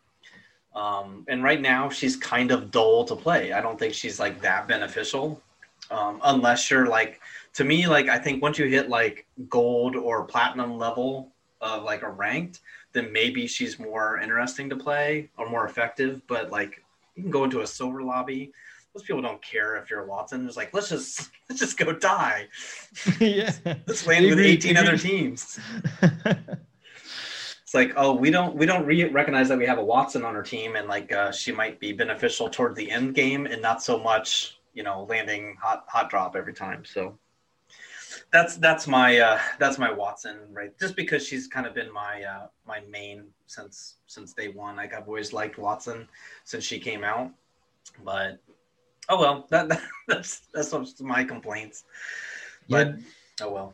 um, and right now, she's kind of dull to play. I don't think she's like that beneficial, um, unless you're like, to me, like I think once you hit like gold or platinum level of like a ranked, then maybe she's more interesting to play or more effective. But like, you can go into a silver lobby. Those people don't care if you're Wattson. It's like let's just let's just go die. (laughs) yeah, let's land with 18 other teams. (laughs) like oh we don't we don't re- recognize that we have a wattson on our team and like uh, she might be beneficial toward the end game and not so much you know landing hot hot drop every time. So that's that's my uh, that's my wattson right? Just because she's kind of been my uh, my main since since day one. Like i've always liked wattson since she came out. But oh well that, that (laughs) that's that's my complaints. But yeah. oh well.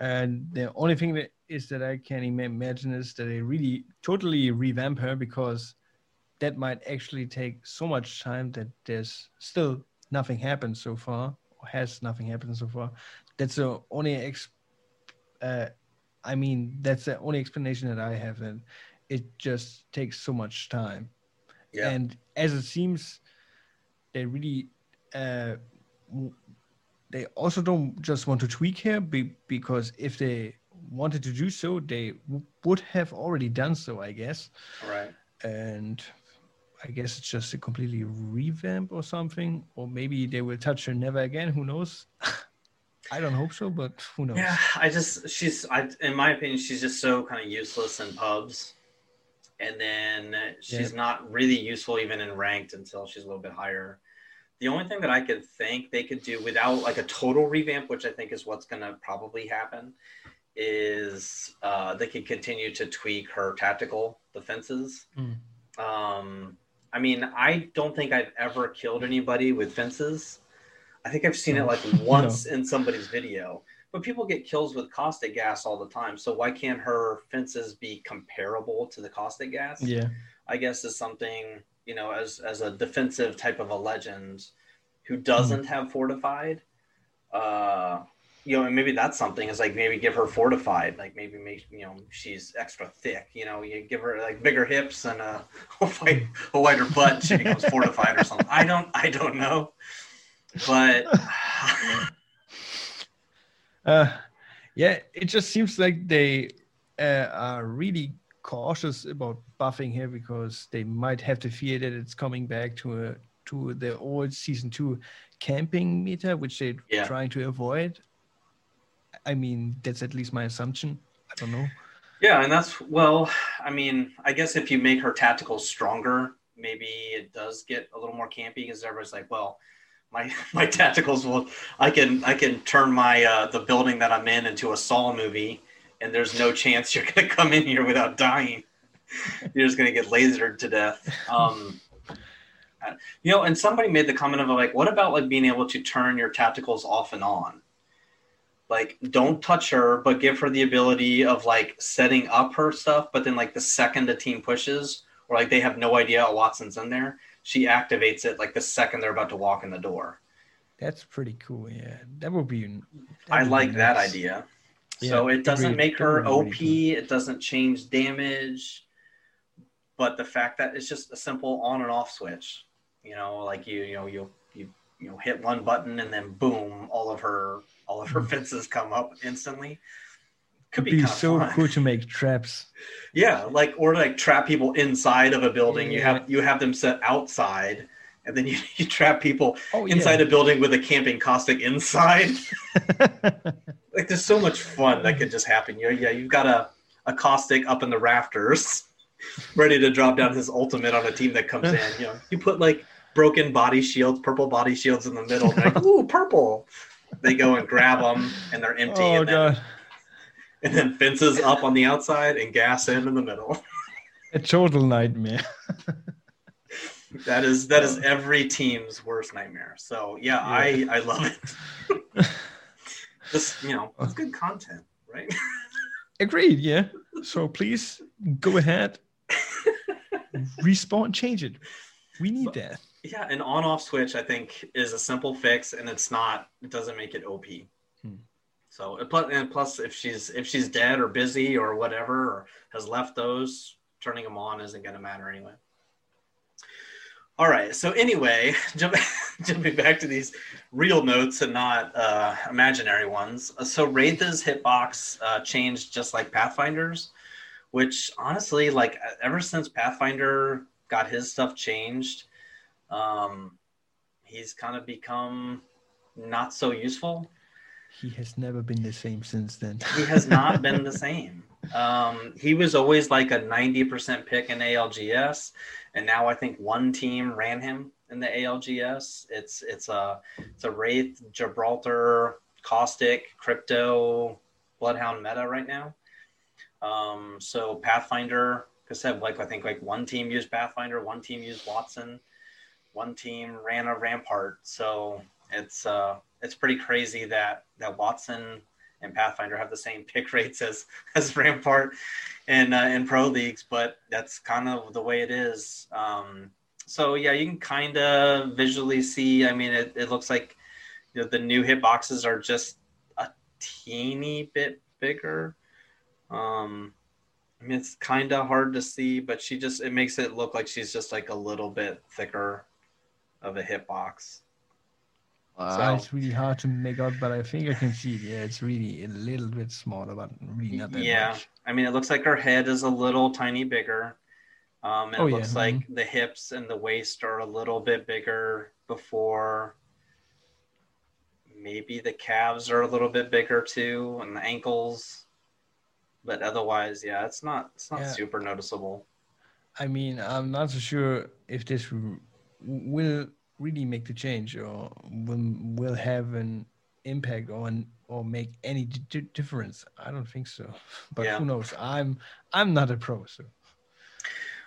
And the only thing that is that I can imagine is that they really totally revamp her because that might actually take so much time that there's still nothing happened so far or has nothing happened so far. That's the only ex. Uh, I mean, that's the only explanation that I have, and it just takes so much time. Yeah. And as it seems, they really uh, they also don't just want to tweak here be, because if they wanted to do so, they w- would have already done so, I guess. Right. And I guess it's just a completely revamp or something, or maybe they will touch her never again. Who knows? (laughs) I don't hope so, but who knows? Yeah, I just she's I in my opinion she's just so kind of useless in pubs, and then she's yeah. not really useful even in ranked until she's a little bit higher. The only thing that I could think they could do without like a total revamp, which I think is what's going to probably happen, is uh, they could continue to tweak her tactical defenses. Mm. Um, I mean, I don't think I've ever killed anybody with fences. I think I've seen it like (laughs) once no. in somebody's video. But people get kills with caustic gas all the time. So why can't her fences be comparable to the caustic gas? Yeah. I guess is something you know, as as a defensive type of a legend who doesn't mm-hmm. have fortified. Uh, you know, and maybe that's something is like maybe give her fortified, like maybe make you know she's extra thick. You know, you give her like bigger hips and a, (laughs) a, a wider butt, she becomes fortified or something. I don't, I don't know, but (laughs) uh, yeah, it just seems like they uh, are really cautious about buffing here because they might have to fear that it's coming back to a to the old season two camping meta, which they're yeah. trying to avoid. I mean, that's at least my assumption. I don't know. Yeah, and that's well, I mean, I guess if you make her tacticals stronger, maybe it does get a little more campy because everybody's like, well, my (laughs) my tacticals will I can I can turn my uh, the building that I'm in into a Saw movie, and there's no chance (laughs) you're gonna come in here without dying. (laughs) You're just gonna get lasered to death. Um, you know, and somebody made the comment of like, what about like being able to turn your tacticals off and on? Like don't touch her but give her the ability of like setting up her stuff but then like the second the team pushes or like they have no idea a wattson's in there she activates it like the second they're about to walk in the door that's pretty cool yeah that would be i would like nice. that idea yeah, so it doesn't make her op cool. it doesn't change damage but the fact that it's just a simple on and off switch you know like you you know you you you know hit one button and then boom all of her all of her mm. fences come up instantly. Could be, be so fun. cool to make traps. Yeah, like or like trap people inside of a building. Yeah. You have you have them set outside, and then (laughs) you, you trap people oh, inside yeah. a building with a camping caustic inside. (laughs) like there's so much fun that could just happen. You yeah, you've got a, a caustic up in the rafters, (laughs) ready to drop down his ultimate on a team that comes in. You know, you put like broken body shields, purple body shields in the middle. Like, ooh, purple they go and grab them and they're empty oh, and, then, and then fences up on the outside and gas in in the middle. (laughs) A total nightmare. That is that is every team's worst nightmare. So yeah, yeah. i i love it. (laughs) Just you know it's uh. good content right? (laughs) Agreed yeah. So please go ahead. Respawn change it. We need that yeah, an on-off switch I think is a simple fix, and it's not. It doesn't make it OP. Hmm. So and plus, if she's if she's dead or busy or whatever, or has left those, turning them on isn't going to matter anyway. All right. So anyway, (laughs) jump, (laughs) jumping back to these real notes and not uh, imaginary ones. So Wraith's hitbox uh, changed just like Pathfinder's, which honestly, like ever since Pathfinder got his stuff changed, um, he's kind of become not so useful. He has never been the same since then. (laughs) he has not (laughs) been the same. Um, he was always like a 90% pick in ALGS, and now I think one team ran him in the ALGS. It's it's a it's a Wraith, Gibraltar, Caustic, Crypto, Bloodhound meta right now. Um, so Pathfinder, said, like I think like one team used Pathfinder, one team used Wattson one team ran a Rampart. So it's uh, it's pretty crazy that that Wattson and Pathfinder have the same pick (laughs) rates as as Rampart in uh, in pro leagues, but that's kind of the way it is. Um, so yeah, you can kind of visually see. I mean, it, it looks like you know, the new hit boxes are just a teeny bit bigger. Um, I mean, it's kind of hard to see, but she just it makes it look like she's just like a little bit thicker of a hitbox. Wow. So, it's really hard to make out, but I think I can see it. Yeah, it's really a little bit smaller, but really not that yeah. much. I mean, it looks like her head is a little tiny bigger. Um, and oh, it looks yeah. like mm-hmm. the hips and the waist are a little bit bigger before. Maybe the calves are a little bit bigger too, and the ankles. But otherwise, yeah, it's not it's not yeah. super noticeable. I mean, I'm not so sure if this will really make the change or will will have an impact on or make any d- difference? I don't think so (laughs) but yeah. who knows? I'm i'm not a pro so.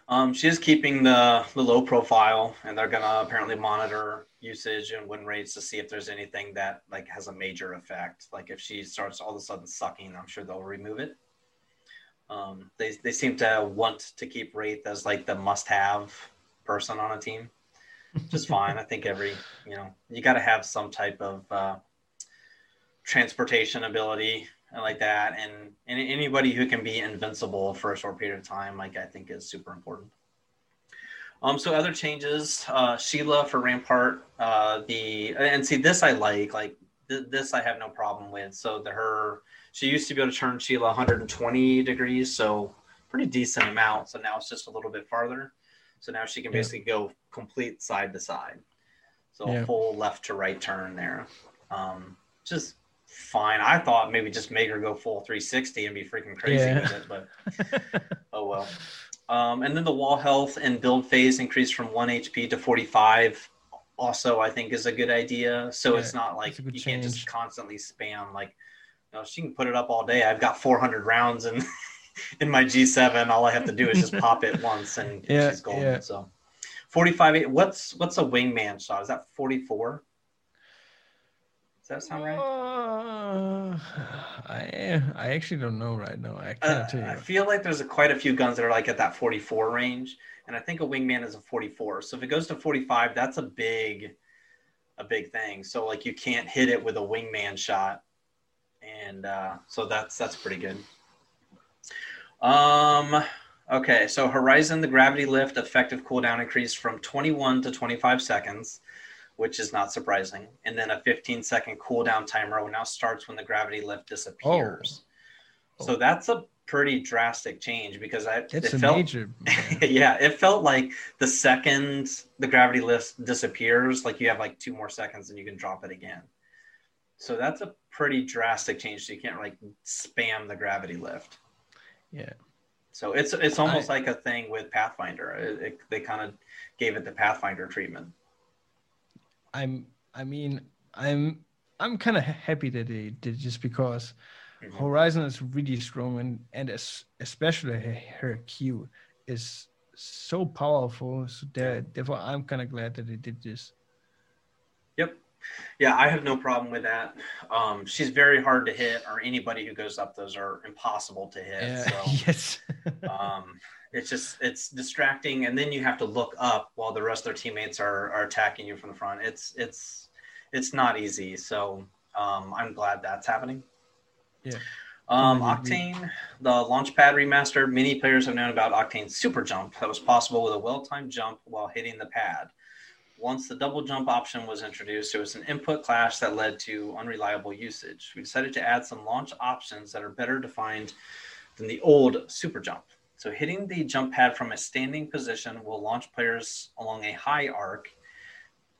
Um, she is keeping the, the low profile and they're gonna apparently monitor usage and win rates to see if there's anything that like has a major effect. Like if she starts all of a sudden sucking i'm sure they'll remove it. Um, they, they seem to want to keep Wraith as like the must have person on a team just fine. I think every you know you got to have some type of uh, transportation ability like that, and and anybody who can be invincible for a short period of time, like I think is super important. Um, so other changes, uh, Sheila for Rampart, uh, the and see this I like, like th- this I have no problem with. So the her she used to be able to turn Sheila 120 degrees, so pretty decent amount. So now it's just a little bit farther. So now she can basically yeah. go complete side to side. So yeah. a full left to right turn there. Um, just fine. I thought maybe just make her go full 360 and be freaking crazy Yeah. with it, but (laughs) oh well. Um, and then the wall health and build phase increased from one HP to 45. Also, I think is a good idea. So Yeah, it's not like it's a good you can't just constantly spam. Like, you know, she can put it up all day. I've got 400 rounds in (laughs) in my G7. All I have to do is just pop it once, and (laughs) Yeah, she's golden. yeah. So 45. eight- What's what's a wingman shot? Is that 44? Does that sound right? Uh, I I actually don't know right now. I can't Uh, tell I feel like there's a, quite a few guns that are like at that 44 range, and I think a wingman is a 44. So if it goes to 45, that's a big, a big thing. So like you can't hit it with a wingman shot, and uh, so that's that's pretty good. Um. Okay, so Horizon, the gravity lift effective cooldown increased from 21 to 25 seconds, which is not surprising. And then a 15 second cooldown timer now starts when the gravity lift disappears. Oh. So that's a pretty drastic change because I It's it a felt major. (laughs) yeah, it felt like the second the gravity lift disappears, like you have like two more seconds and you can drop it again. So that's a pretty drastic change. So you can't like spam the gravity lift. Yeah. So it's it's almost I- like a thing with Pathfinder. It, it, they kind of gave it the Pathfinder treatment. I'm. I mean, I'm. I'm kind of happy that they did just because Mhm. Horizon is really strong and and es- especially her, her Q is so powerful. So there, therefore, I'm kind of glad that they did this. Yep. Yeah, I have no problem with that. Um, she's very hard to hit, or anybody who goes up those are impossible to hit. Yeah. So (laughs) yes. um, it's just it's distracting, and then you have to look up while the rest of their teammates are, are attacking you from the front. It's it's it's not easy. So um, I'm glad that's happening. Yeah. Um, Octane, the Launchpad remaster. Many players have known about Octane's super jump that was possible with a well-timed jump while hitting the pad. Once the double jump option was introduced, there was an input clash that led to unreliable usage. We decided to add some launch options that are better defined than the old super jump. So hitting the jump pad from a standing position will launch players along a high arc.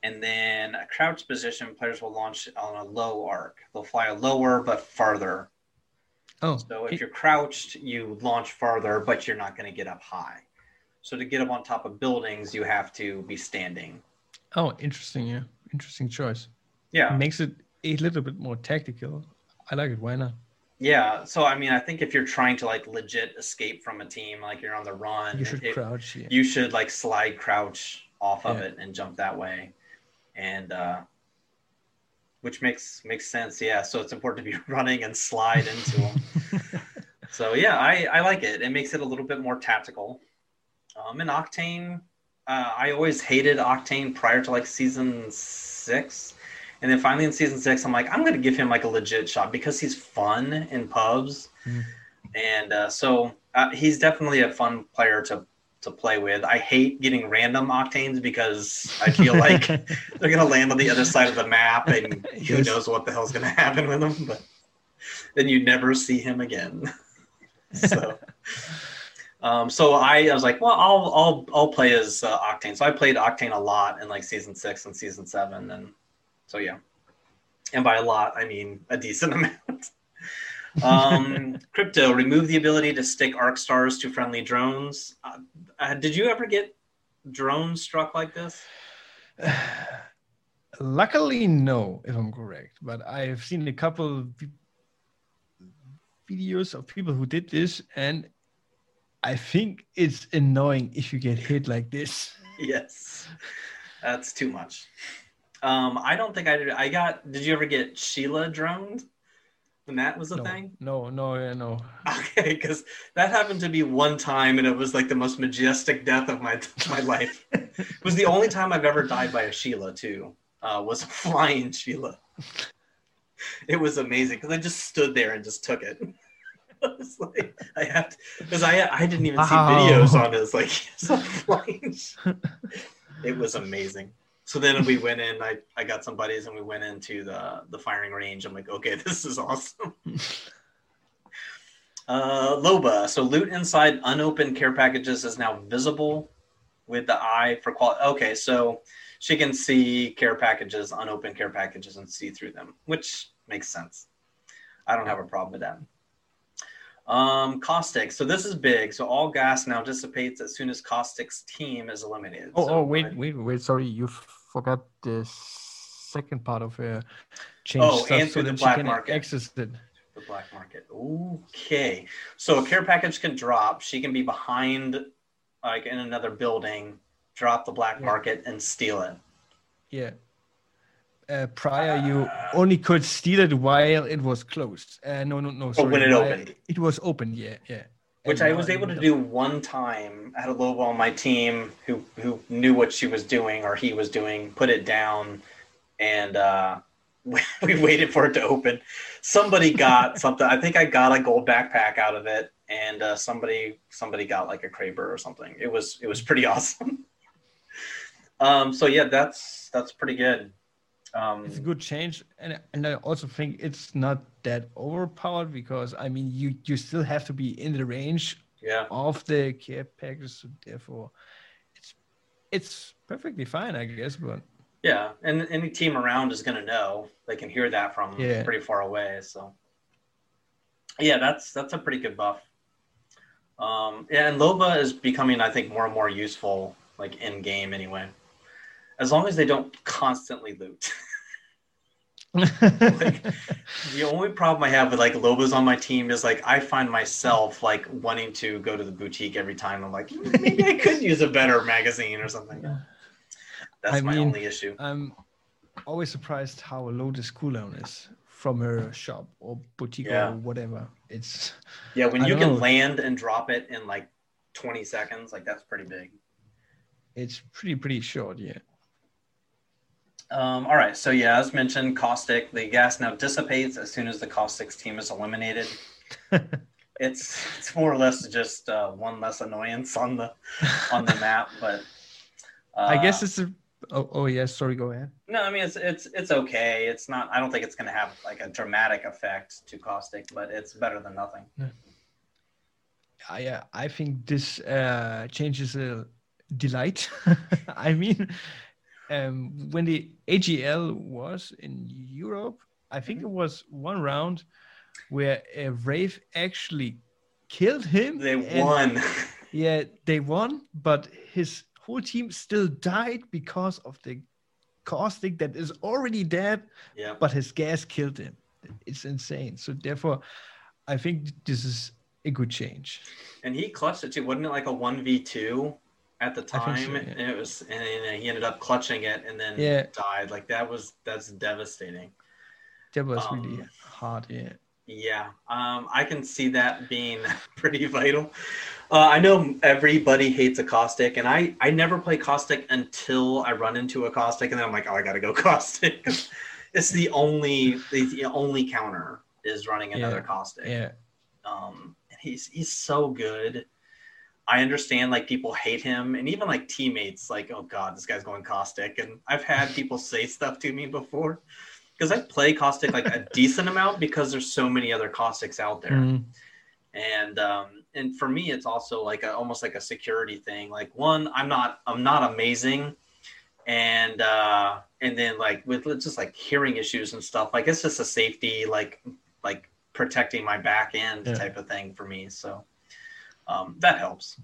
And then a crouch position, players will launch on a low arc. They'll fly lower but farther. Oh. So if you're crouched, you launch farther, but you're not going to get up high. So to get up on top of buildings, you have to be standing. Oh, interesting. Yeah, interesting choice. Yeah. Makes it a little bit more tactical. I like it. Why not? Yeah. So I mean, I think if you're trying to like legit escape from a team, like you're on the run, You should it- crouch. Yeah. you should like slide crouch off of Yeah. it and jump that way. And uh which makes makes sense. Yeah. So it's important to be (laughs) running and slide into them. (laughs) So yeah, I, I like it. It makes it a little bit more tactical. Um, and Octane, uh, I always hated Octane prior to like season six, and then finally in season six, I'm like, I'm gonna give him like a legit shot because he's fun in pubs, Mm. and uh, so uh, he's definitely a fun player to to play with. I hate getting random Octanes because I feel (laughs) like they're gonna land on the other side of the map, and who Yes. knows what the hell's gonna happen with them. But then you never see him again. (laughs) so, um, so I, I was like, well, I'll I'll I'll play as uh, Octane. So I played Octane a lot in like season six and season seven, and so yeah. And by a lot, I mean a decent (laughs) amount. um, crypto remove the ability to stick arc stars to friendly drones. Uh, uh, did you ever get drones struck like this? (sighs) Luckily, no, if I'm correct. But I've seen a couple vi- videos of people who did this, and I think it's annoying if you get hit like this. yes, that's too much. Um, I don't think I did. I got. Did you ever get Sheila droned when that was a no, thing? no, no, yeah, no. Okay, because that happened to me one time, and it was like the most majestic death of my my life. it was the only time I've ever died by a Sheila too. Uh, was a flying Sheila. It was amazing because I just stood there and just took it. (laughs) I was like, I have to, because I I didn't even see videos on it. Like (laughs) flying. (laughs) It was amazing. So then we went in. I, I got some buddies and we went into the the firing range. I'm like, okay, this is awesome. Uh, Loba. So loot inside unopened care packages is now visible with the eye for quality. Okay, so she can see care packages, unopened care packages, and see through them, which makes sense. I don't have a problem with that. Um, caustic. So this is big. So all gas now dissipates as soon as caustic's team is eliminated. Oh, so oh, wait, wait, wait. Sorry, you forgot the second part of uh, change Oh, stuff and so the black market. it. the black market. Okay. So a care package can drop. She can be behind, like in another building, drop the black Yeah. market and steal it. Yeah. Uh, prior, you only could steal it while it was closed. Uh, no, no, no. Sorry. when it while opened. It was open. Yeah, yeah. Which And I was able to do one time. I had a loba on my team who who knew what she was doing or he was doing, put it down, and uh, (laughs) we, we waited for it to open. Somebody got (laughs) something. I think I got a gold backpack out of it, and uh, somebody somebody got like a Kraber or something. It was it was pretty (laughs) awesome. um. So yeah, that's that's pretty good. Um, It's a good change, and and I also think it's not that overpowered because I mean you you still have to be in the range yeah. of the care package, so therefore it's it's perfectly fine, I guess. But Yeah, and any team around is going to know. They can hear that from Yeah. pretty far away. So, yeah, that's that's a pretty good buff. Um, yeah, and Loba is becoming, I think, more and more useful, like in game anyway. As long as they don't constantly loot. (laughs) the only problem I have with like Lobas on my team is like I find myself like wanting to go to the boutique every time. I'm like, "Hmm, maybe I could use a better magazine or something. That's I my mean, only issue. I'm always surprised how a low this cooldown is from her shop or boutique Yeah. or whatever. It's Yeah, when I you can know. land and drop it in like 20 seconds, like that's pretty big. it's pretty pretty short, yeah. Um, all right, so yeah, as mentioned, caustic. The gas now dissipates as soon as the caustic team is eliminated. (laughs) it's it's more or less just uh, one less annoyance on the on the map, (laughs) but uh, I guess it's a. Oh, oh yes. Sorry. Go ahead. no. I mean, it's it's it's okay. It's not. I don't think it's going to have like a dramatic effect to caustic, but it's better than nothing. I uh, I think this uh, changes a delight. (laughs) I mean, um, when the AGL was in Europe, I think Mm-hmm. it was one round where a Wraith actually killed him. They won. (laughs) Yeah, they won, but his whole team still died because of the caustic that is already dead, yeah. but his gas killed him. It's insane. So therefore, I think this is a good change. And he clutched it too. Wasn't it like a one v two at the time? so, yeah. And it was, and then he ended up clutching it and then Yeah. died. Like that was that's devastating. That was Um, really hard. Yeah. Yeah, um, I can see that being (laughs) pretty vital. Uh, I know everybody hates a caustic, and I I never play caustic until I run into a caustic, and then I'm like, oh, I gotta go (laughs) caustic. it's the only the, only counter is running another Yeah, caustic. Yeah. um and he's he's so good i understand like people hate him and even like teammates like oh god this guy's going caustic and i've had people say stuff to me before because i play caustic like a decent amount because there's so many other caustics out there. Mm, and um and for me it's also like a, almost like a security thing like one i'm not i'm not amazing and uh and then like with just like hearing issues and stuff like it's just a safety like like protecting my back end Yeah. type of thing for me so um that helps.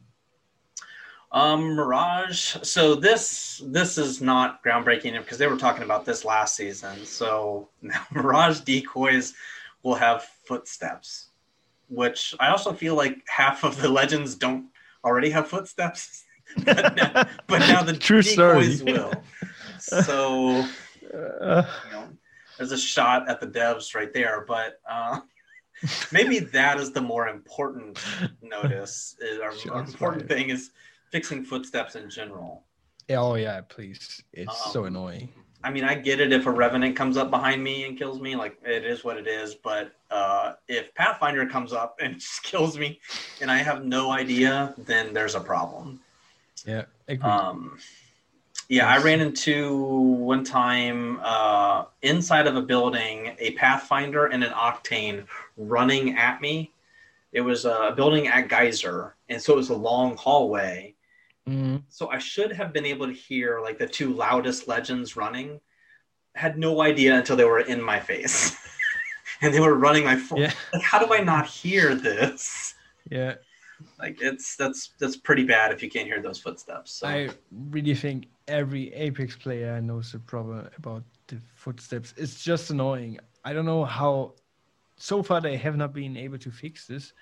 Um mirage so this this is not groundbreaking because they were talking about this last season. So (laughs) now mirage decoys will have footsteps which i also feel like half of the legends don't already have footsteps. (laughs) But, now, but now the (laughs) True story. decoys will. So you know, there's a shot at the devs right there, but uh, (laughs) maybe that is the more important notice. (laughs) Is our more important thing is fixing footsteps in general. oh yeah, please. It's so Um, annoying. I mean, I get it if a revenant comes up behind me and kills me, like it is what it is. But uh, if Pathfinder comes up and (laughs) just kills me, and I have no idea, then there's a problem. Yeah. Agreed. Um, yeah, I ran into one time uh, inside of a building a Pathfinder and an Octane running at me. It was a building at Geyser, and so it was a long hallway. Mm, So I should have been able to hear like the two loudest legends running. Had no idea until they were in my face. (laughs) and they were running my phone. Yeah. Like, how do I not hear this? Yeah. Like it's that's that's pretty bad if you can't hear those footsteps. So. I really think every Apex player knows the problem about the footsteps. It's just annoying. I don't know how. So far, they have not been able to fix this.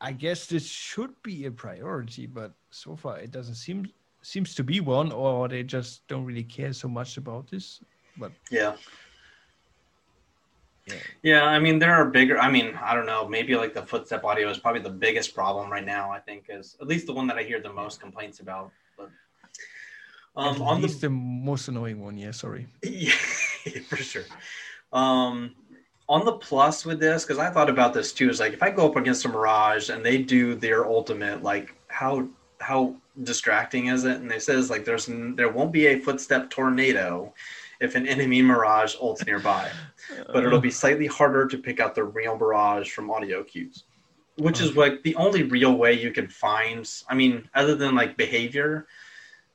I guess this should be a priority, but so far it doesn't seem seems to be one, or they just don't really care so much about this. But yeah. Yeah. Yeah, I mean there are bigger. I mean, I don't know. Maybe like the footstep audio is probably the biggest problem right now. I think is at least the one that I hear the most complaints about. But um, at on least the the most annoying one. Yeah, sorry. (laughs) yeah, (laughs) for sure. Um, on the plus with this, because I thought about this too, is like if I go up against a Mirage and they do their ultimate, like how how distracting is it? And they says like there's there won't be a footstep tornado if an enemy Mirage ults nearby, but it'll be slightly harder to pick out the real Mirage from audio cues, which is like the only real way you can find. I mean, other than like behavior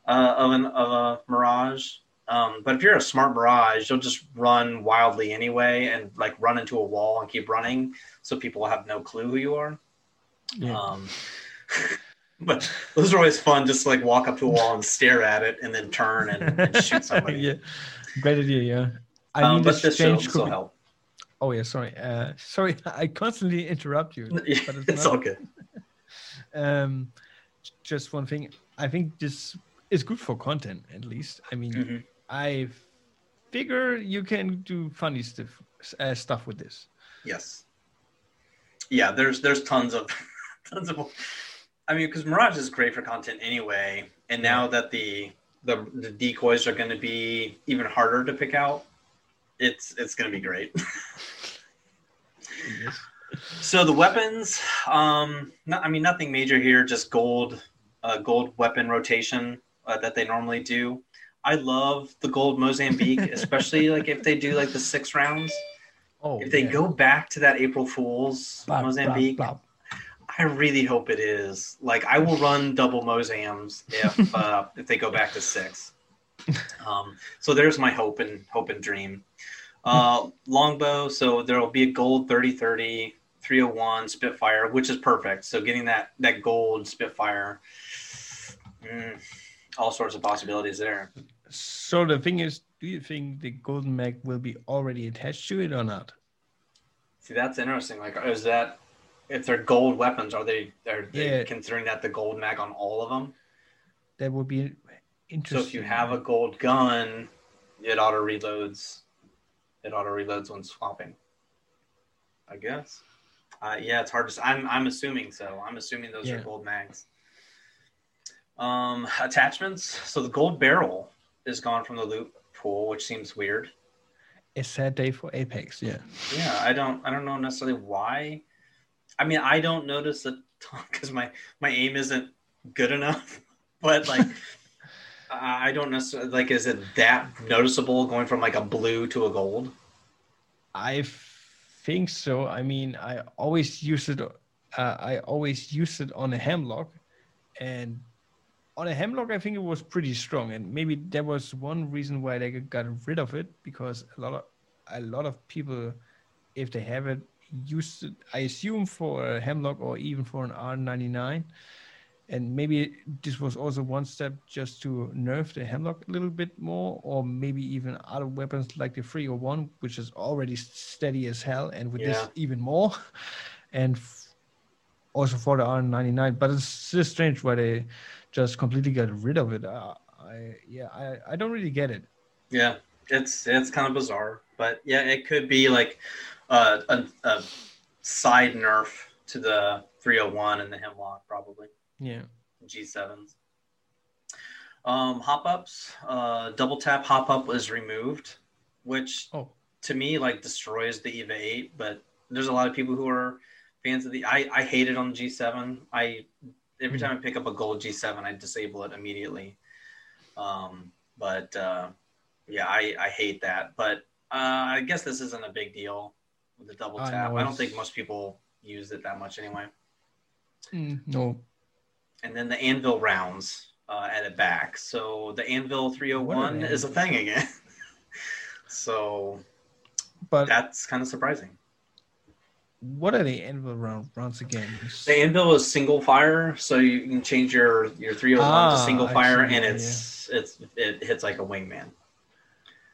uh, of an of a Mirage. Um, but if you're a smart Mirage, you'll just run wildly anyway and like run into a wall and keep running, so people have no clue who you are. Yeah. Um, (laughs) but those are always fun, just to, like walk up to a wall and stare at it, and then turn and, and (laughs) shoot somebody. yeah, great idea. Yeah, I um, mean, but this also could be- help. Oh yeah, sorry. Uh, sorry, (laughs) I constantly interrupt you. But it's, it's all good. Um, just one thing. I think this is good for content, at least. I mean, Mhm. I figure you can do funny stuff uh, stuff with this. Yes. Yeah, there's there's tons of (laughs) tons of. I mean, because Mirage is great for content anyway, and now that the the, the decoys are going to be even harder to pick out, it's it's going to be great. (laughs) So the weapons, um, not, I mean nothing major here, just gold, uh, gold weapon rotation uh, that they normally do. I love the gold Mozambique, (laughs) especially like if they do like the six rounds. Oh, If they yeah. go back to that April Fools Blah, blah, Mozambique, blah. I really hope it is. Like I will run double Mozams if (laughs) uh, if they go back to six. Um, so there's my hope and hope and dream. Uh, longbow, so there will be a gold 30-30, 301 Spitfire, which is perfect. So getting that that gold Spitfire, mm, all sorts of possibilities there. So the thing is, do you think the golden mag will be already attached to it or not? See, that's interesting. Like, is that if they're gold weapons, are they are they Yeah. considering that the gold mag on all of them? That would be interesting. So if you have a gold gun, it auto reloads. It auto reloads when swapping. I guess. Uh, yeah, it's hard to. I'm I'm assuming so. I'm assuming those are gold mags. Um, attachments. So the gold barrel is gone from the loot pool, which seems weird. a sad day for Apex. Yeah. Yeah, I don't I don't know necessarily why. I mean, I don't notice a ton (laughs) because my my aim isn't good enough. (laughs) But like, (laughs) I I don't necessarily like. Is it that noticeable going from like a blue to a gold? I think so. I mean, I always use it. Uh, I always use it on a hemlok, and on a hemlok, I think it was pretty strong. And maybe there was one reason why they got rid of it because a lot of a lot of people, if they have it, used it. I assume for a hemlok or even for an R99. And maybe this was also one step just to nerf the hemlok a little bit more, or maybe even other weapons like the 301, which is already steady as hell, and with Yeah. this even more. (laughs) And f- also for the R99, but it's just strange why they just completely got rid of it. Uh, I yeah, I, I don't really get it. Yeah, it's it's kind of bizarre, but yeah, it could be like uh, a, a side nerf to the 301 and the hemlok, probably. Yeah, G7s. Um, hop ups, uh, double tap hop up was removed, which Oh. to me like destroys the EVA 8. But there's a lot of people who are fans of the. I I hate it on the G7. I every Hmm. time I pick up a gold G7, I disable it immediately. Um, but uh, yeah, I I hate that. But uh, I guess this isn't a big deal with the double tap. know I don't think most people use it that much anyway Mm, no, and then the anvil rounds uh, added back. So the anvil 301 is a thing again. (laughs) so but that's kind of surprising. What are the anvil round, rounds again? The anvil is single fire, so you can change your your 301 Ah, to single fire, and it's it's it hits like a wingman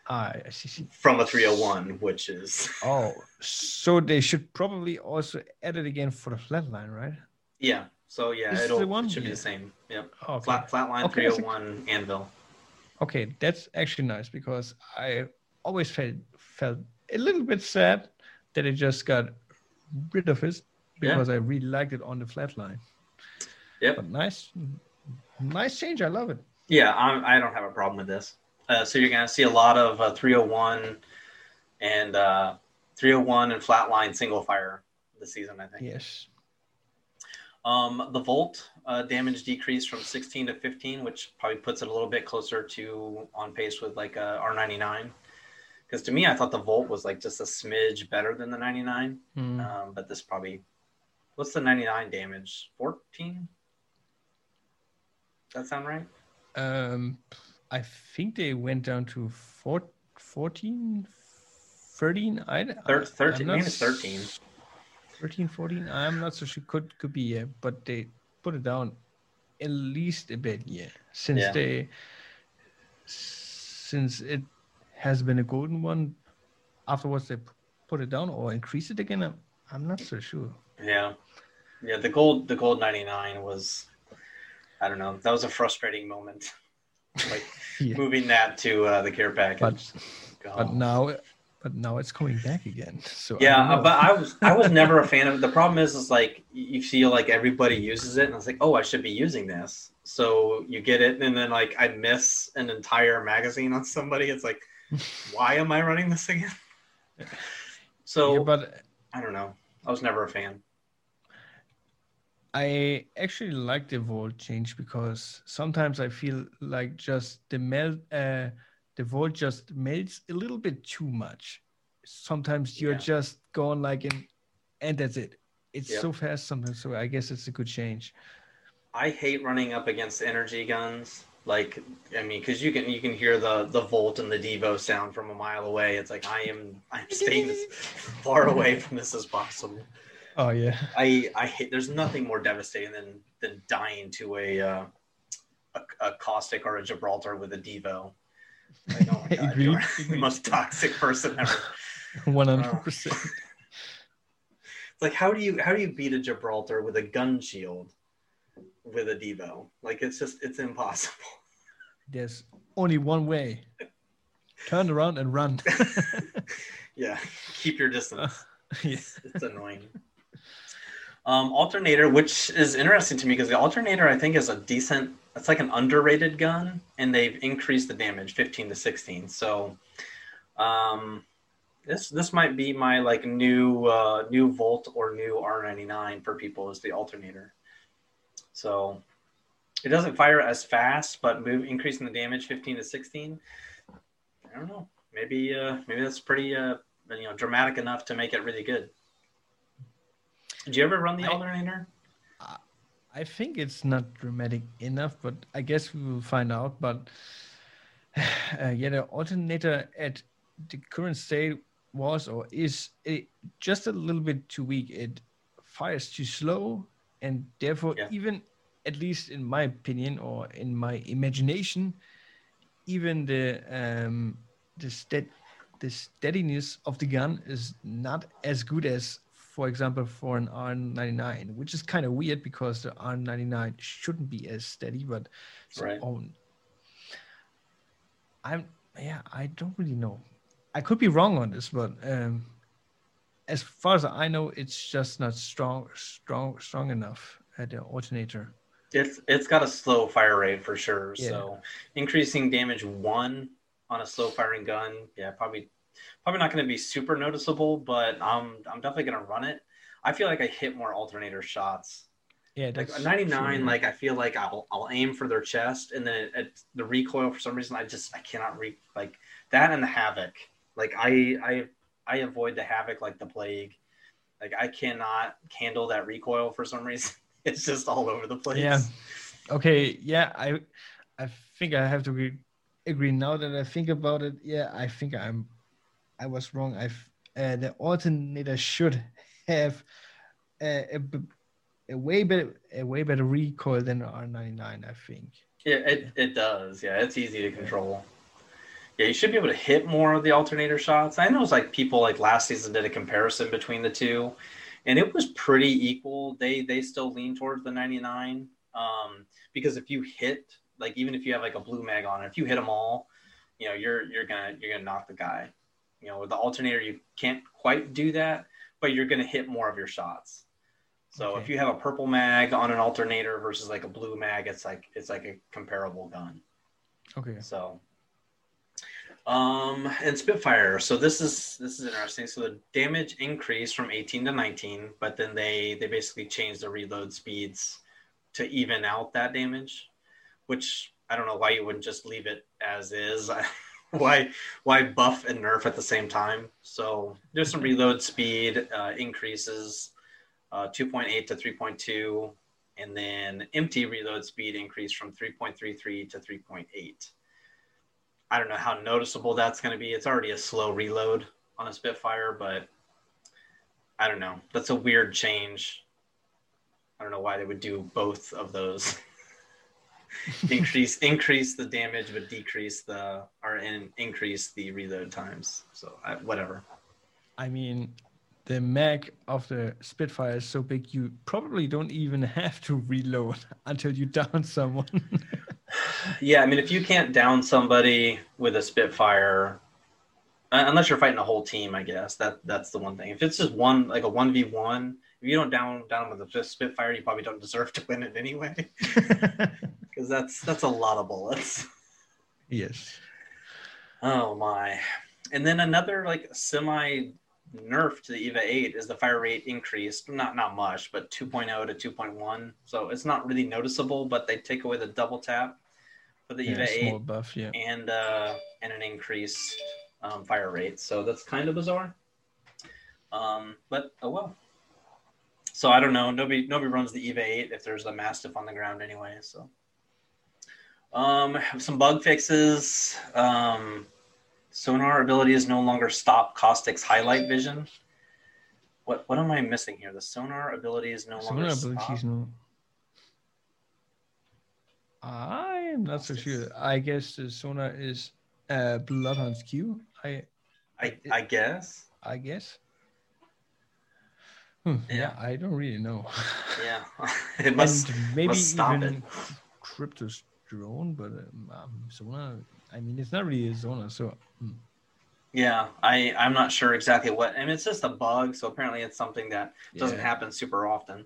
Ah, I see. from a 301, which is (laughs) Oh, so they should probably also add it again for the flatline, right? yeah. So yeah, This is it'll it should be the same. Yep. Oh, okay. Flat flatline Okay, I think- 301 anvil. Okay, that's actually nice because I always felt felt a little bit sad that it just got rid of it Yeah. because I really liked it on the flatline. Yep. But nice, nice change. I love it. Yeah, I'm, I don't have a problem with this. Uh, so you're going to see a lot of uh, 301 and uh, 301 and flatline single fire this season, I think. Yes. Um, the volt uh, damage decreased from 16 to 15, which probably puts it a little bit closer to on pace with like a R99. Because to me, I thought the volt was like just a smidge better than the 99. Hmm. Um, but this probably, what's the 99 damage? 14? That sound right? Um, I think they went down to four, 14, 13. I, Thir- I- 13, I'm not it's 13. 13, 14. I'm not so sure. Could could be yeah, but they put it down at least a bit yeah. Since Yeah. they since it has been a golden one, afterwards they put it down or increase it again. I'm, I'm not so sure. Yeah, yeah. The gold, the gold ninety nine was, I don't know. That was a frustrating moment. like (laughs) Yeah. moving that to uh, the care package. But but now but now it's coming back again. So yeah, uh, but I was I was never a fan of it. The problem is, is like you feel like everybody uses it, and it's like, oh, I should be using this. So you get it, and then like I miss an entire magazine on somebody. It's like, why am I running this again? So yeah, but I don't know. I was never a fan. I actually like the volt change because sometimes I feel like just the melt, uh, the volt just melts a little bit too much. Sometimes you're Yeah. just going like in, and that's it. It's Yep. so fast sometimes. So I guess it's a good change. I hate running up against energy guns. Like, I mean, because you can you can hear the the volt and the Devo sound from a mile away. It's like I am I'm staying as (laughs) far away from this as possible. Oh yeah, I I hate. There's nothing more devastating than than dying to a uh, a, a caustic or a Gibraltar with a Devo. Like, oh my god, Agreed, you're the most toxic person ever. (laughs) one hundred percent. It's like how do you how do you beat a Gibraltar with a gun shield with a Devo? Like it's just it's impossible. There's only one way. Turn around and run. (laughs) yeah, keep your distance. (laughs) yeah. It's, it's annoying. Um, alternator, which is interesting to me because the alternator I think is a decent. It's like an underrated gun, and they've increased the damage 15 to 16. So, um, this this might be my like new uh, new Volt or new R99 for people is the alternator. So, it doesn't fire as fast, but move increasing the damage 15 to 16. I don't know. Maybe uh, maybe that's pretty uh, you know dramatic enough to make it really good. Did you ever run the I- alternator? I think it's not dramatic enough, but I guess we will find out. But (sighs) uh, yeah, the alternator at the current state was or is a, just a little bit too weak. It fires too slow, and therefore, Yeah. even at least in my opinion or in my imagination, even the um, the stead the steadiness of the gun is not as good as for example for an r99 which is kind of weird because the r99 shouldn't be as steady but Right. on i'm yeah i don't really know i could be wrong on this but um as far as i know it's just not strong strong strong enough at the alternator It's it's got a slow fire rate for sure. Yeah. So increasing damage one on a slow firing gun, yeah, probably probably not going to be super noticeable, but I'm I'm definitely going to run it. I feel like I hit more alternator shots. yeah Like a 99, true. like I feel like I'll I'll aim for their chest, and then it, it, the recoil for some reason I just I cannot re like that and the havoc. Like I I I avoid the havoc like the plague. Like I cannot handle that recoil for some reason. (laughs) It's just all over the place. Yeah. Okay, yeah, I I think I have to agree, agree now that I think about it. Yeah, I think I'm I was wrong. I've uh, the alternator should have a, a, a way better a way better recoil than the R99, I think. Yeah, it, it does. Yeah, it's easy to control. Yeah, you should be able to hit more of the alternator shots. I know it's like people like last season did a comparison between the two, and it was pretty equal. They they still lean towards the 99 um, because if you hit like even if you have like a blue mag on if you hit them all, you know you're you're gonna you're gonna knock the guy. You know with the alternator you can't quite do that, but you're gonna hit more of your shots. So okay. if you have a purple mag on an alternator versus like a blue mag, it's like it's like a comparable gun. Okay. So um and Spitfire. So this is this is interesting. So the damage increased from 18 to 19, but then they they basically changed the reload speeds to even out that damage, which I don't know why you wouldn't just leave it as is. (laughs) why why buff and nerf at the same time? So there's some reload speed uh, increases uh, 2.8 to 3.2, and then empty reload speed increased from 3.33 to 3.8. I don't know how noticeable that's going to be. It's already a slow reload on a Spitfire, but I don't know. That's a weird change. I don't know why they would do both of those. (laughs) increase increase the damage, but decrease the or in, increase the reload times. So I, whatever. I mean, the mag of the Spitfire is so big, you probably don't even (laughs) have to reload until you down (laughs) someone. Yeah, I mean, if you can't down somebody with a Spitfire, uh, unless you're fighting a whole team, I guess that that's the one thing. If it's just one, like a one v one, if you don't down down with a Spitfire, you probably don't deserve to win it anyway, (laughs) because that's that's a lot of bullets. Yes. Oh my! And then another like semi nerf to the EVA 8 is the fire rate increased, not not much, but 2.0 to 2.1. So it's not really noticeable, but they take away the double tap for the yeah, EVA 8 buff, yeah. and uh, and an increased um, fire rate. So that's kind of bizarre. Um, but oh well. So I don't know. Nobody nobody runs the EVA 8 if there's a mastiff on the ground anyway. So um, some bug fixes. Um, Sonar abilities no longer stop Caustic's highlight vision. What what am I missing here? The sonar abilities no sonar longer. No... I am not so sure. I guess the sonar is uh, Bloodhound's Q. I, I, I guess. I I guess. Hmm, yeah. yeah. I don't really know. Yeah, (laughs) (laughs) it must and maybe must stop even. Crypto's drone, but um, um, sonar I mean, it's not really a zona, so. Hmm. Yeah, I I'm not sure exactly what. I mean, it's just a bug, so apparently it's something that doesn't yeah. happen super often.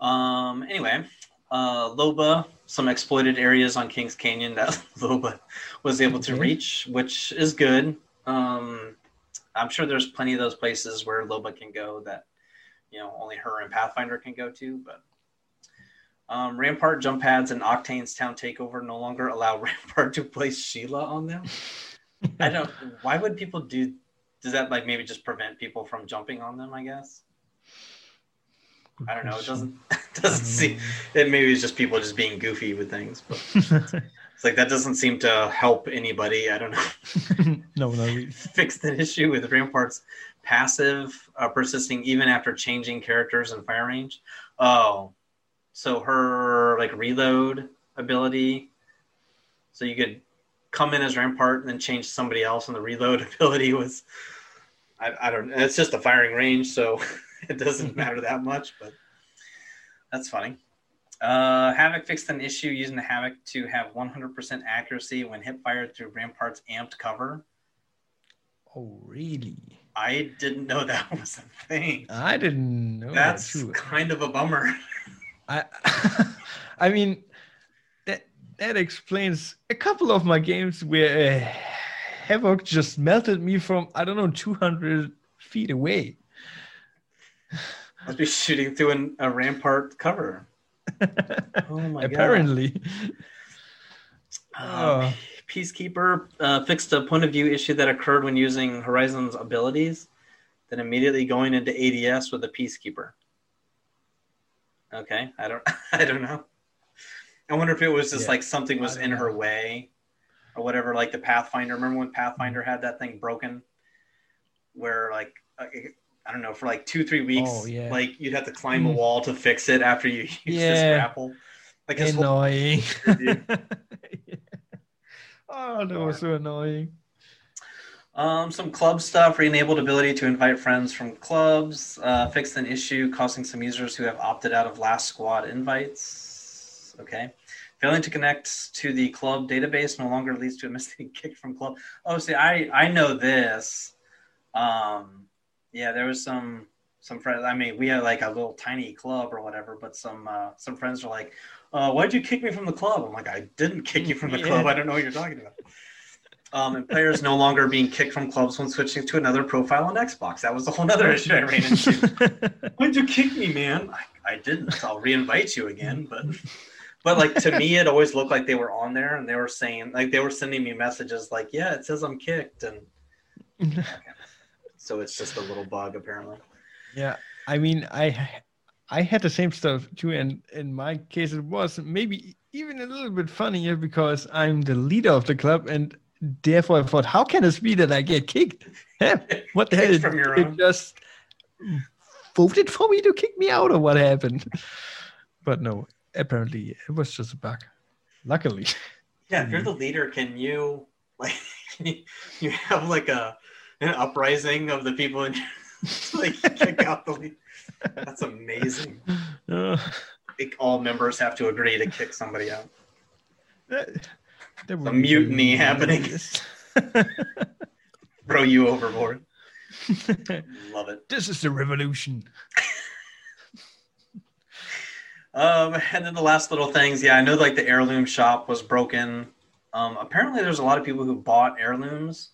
Um. Anyway, uh, Loba, some exploited areas on Kings Canyon that (laughs) Loba was able to reach, which is good. Um, I'm sure there's plenty of those places where Loba can go that, you know, only her and Pathfinder can go to, but um, Rampart jump pads and Octane's town takeover no longer allow (laughs) Rampart to place Sheila on them. I don't. (laughs) Why would people do? Does that like maybe just prevent people from jumping on them? I guess. I don't know. It doesn't (laughs) doesn't seem. It maybe it's just people just being goofy with things, but (laughs) it's like that doesn't seem to help anybody. I don't know. (laughs) no, no. Fix the issue with Rampart's passive uh, persisting even after changing characters and fire range. Oh, so her like reload ability, so you could come in as Rampart and then change somebody else, and the reload ability was, I, I don't. It's just a firing range, so (laughs) it doesn't matter that much. But that's funny. Uh, Havoc fixed an issue using the Havoc to have 100% accuracy when hip fired through Rampart's amped cover. Oh, really? I didn't know that (laughs) was a thing. I didn't know. That's that kind of a bummer. I (laughs) I mean that that explains a couple of my games where uh, Havoc just melted me from I don't know 200 feet away. Must be shooting through an, a rampart cover. (laughs) oh my Apparently. god. Apparently. Uh, Peacekeeper uh, fixed a point of view issue that occurred when using Horizon's abilities, then immediately going into ADS with a Peacekeeper. Okay, I don't, (laughs) I don't know. I wonder if it was just yeah. like something was in know. her way, or whatever. Like the Pathfinder. Remember when Pathfinder had that thing broken, where like uh, I don't know for like two three weeks. Oh, yeah. Like you'd have to climb a Mm. wall to fix it after you (laughs) use Yeah. this grapple. Like his whole annoying. (laughs) review. (laughs) oh, that was so annoying. Um, some club stuff, re-enabled ability to invite friends from clubs, uh, fixed an issue causing some users who have opted out of last squad invites. Okay. Failing to connect to the club database no longer leads to a missing kick from club. Oh, see, I, I know this. Um, yeah, there was some some friends. I mean, we had like a little tiny club or whatever, but some uh, some friends were like, uh, "Why'd you kick me from the club?" I'm like, "I didn't kick you from the (laughs) Yeah. club. I don't know what you're talking about." Um, and players no longer being kicked from clubs when switching to another profile on Xbox. That was a whole other issue I ran into. (laughs) Why'd you kick me, man? I, I didn't. I'll reinvite you again, but but like to me, it always looked like they were on there and they were saying like they were sending me messages like, "Yeah, it says I'm kicked," and (laughs) so it's just a little bug apparently. yeah, I mean, I I had the same stuff too, and in my case, it was maybe even a little bit funnier because I'm the leader of the club, and therefore I thought, how can it be that I get kicked? (laughs) What the hell? Your It just voted for me to kick me out, or what happened? (laughs) But no, apparently it was just a bug. Luckily, Yeah, if you're (laughs) the leader, can you like you have like a an uprising of the people and (laughs) like kick out the lead? That's amazing. Uh, (laughs) Like, all members have to agree to kick somebody out. that, A mutiny happening. Throw you overboard. (laughs) Love it. this is the revolution. Um, and then the last little things, yeah, I know like the heirloom shop was broken. Um, apparently there's a lot of people who bought heirlooms.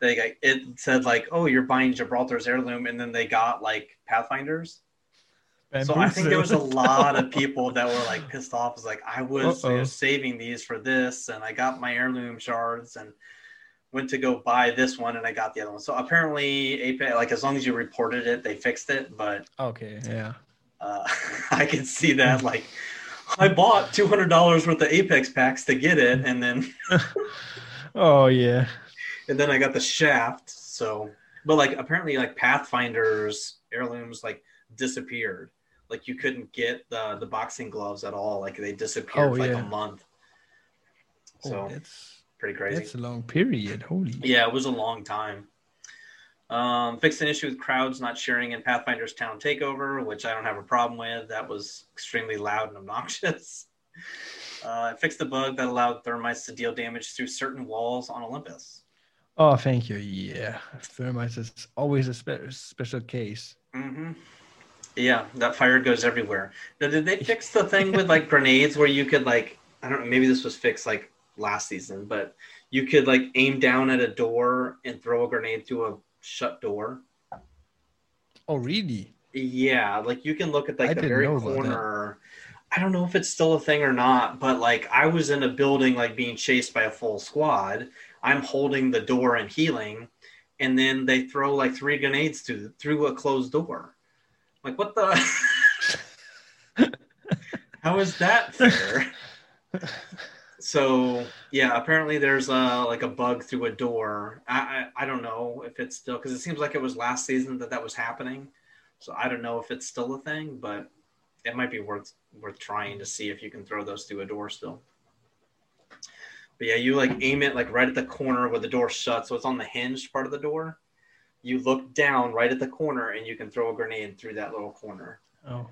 They got, it said like, oh, you're buying Gibraltar's heirloom, and then they got like Pathfinders. So I think there was a lot of people that were like pissed off. It's like I was you know, saving these for this, and I got my heirloom shards, and went to go buy this one, and I got the other one. So apparently, Apex, like as long as you reported it, they fixed it. But Okay, yeah. uh, (laughs) I can see that like I bought two hundred dollars worth of Apex packs to get it, and then (laughs) Oh yeah. And then I got the shaft. So, but like apparently, like Pathfinder's heirlooms like disappeared. Like you couldn't get the the boxing gloves at all. Like they disappeared Oh, for like yeah. a month. So oh, that's pretty crazy. that's a long period. Holy. Yeah, it was a long time. Um, fixed an issue with crowds not sharing in Pathfinder's Town Takeover, which I don't have a problem with. That was extremely loud and obnoxious. (laughs) Uh, it fixed a bug that allowed thermites to deal damage through certain walls on Olympus. Oh, thank you. Yeah, thermites is always a spe- special case. Mm-hmm. Yeah, that fire goes everywhere. Now, did they fix the (laughs) thing with like grenades where you could like I don't know, maybe this was fixed like last season, but you could like aim down at a door and throw a grenade through a shut door. Oh, really? Yeah, like you can look at I like the very know about that. corner. I don't know if it's still a thing or not, but like I was in a building like being chased by a full squad. I'm holding the door and healing, and then they throw like three grenades through through a closed door. Like what the? (laughs) How is that fair? (laughs) so yeah, apparently there's a like a bug through a door. I I, I don't know if it's still because it seems like it was last season that that was happening. So I don't know if it's still a thing, but it might be worth worth trying to see if you can throw those through a door still. But yeah, you like aim it like right at the corner where the door shuts, so it's on the hinged part of the door. You look down right at the corner, and you can throw a grenade through that little corner. Oh,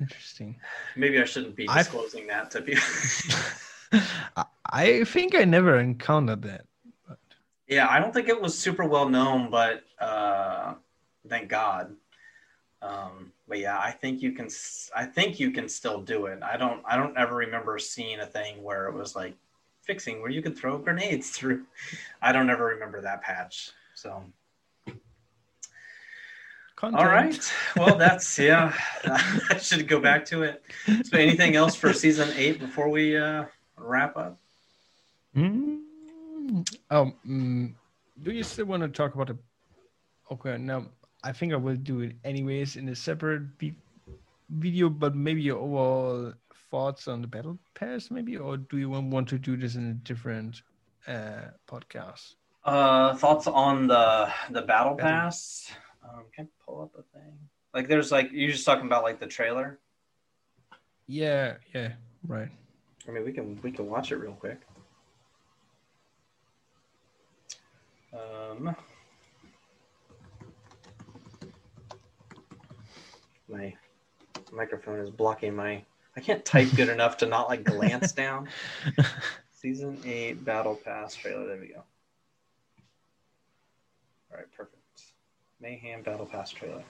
interesting. Maybe I shouldn't be disclosing that to people. (laughs) I- I think I never encountered that. But Yeah, I don't think it was super well known, but uh, thank God. Um, but yeah, I think you can. I think you can still do it. I don't. I don't ever remember seeing a thing where it was like fixing where you could throw grenades (laughs) through. I don't ever remember that patch. So content. all right. Well, that's (laughs) yeah. I should go back to it. So anything else for season eight before we uh, wrap up? Mm. Oh, mm, do you still want to talk about the? Okay, now I think I will do it anyways in a separate vi- video, but maybe your overall thoughts on the battle pass, maybe, or do you want want to do this in a different uh, podcast? Uh, thoughts on the the battle Battle. pass? Um, can I pull up a thing? Like, there's like you're just talking about like the trailer. Yeah, yeah, right. I mean, we can we can watch it real quick. Um, my microphone is blocking my. I can't type good enough to not like glance down. Season eight battle pass trailer. There we go. All right, perfect. Mayhem battle pass trailer.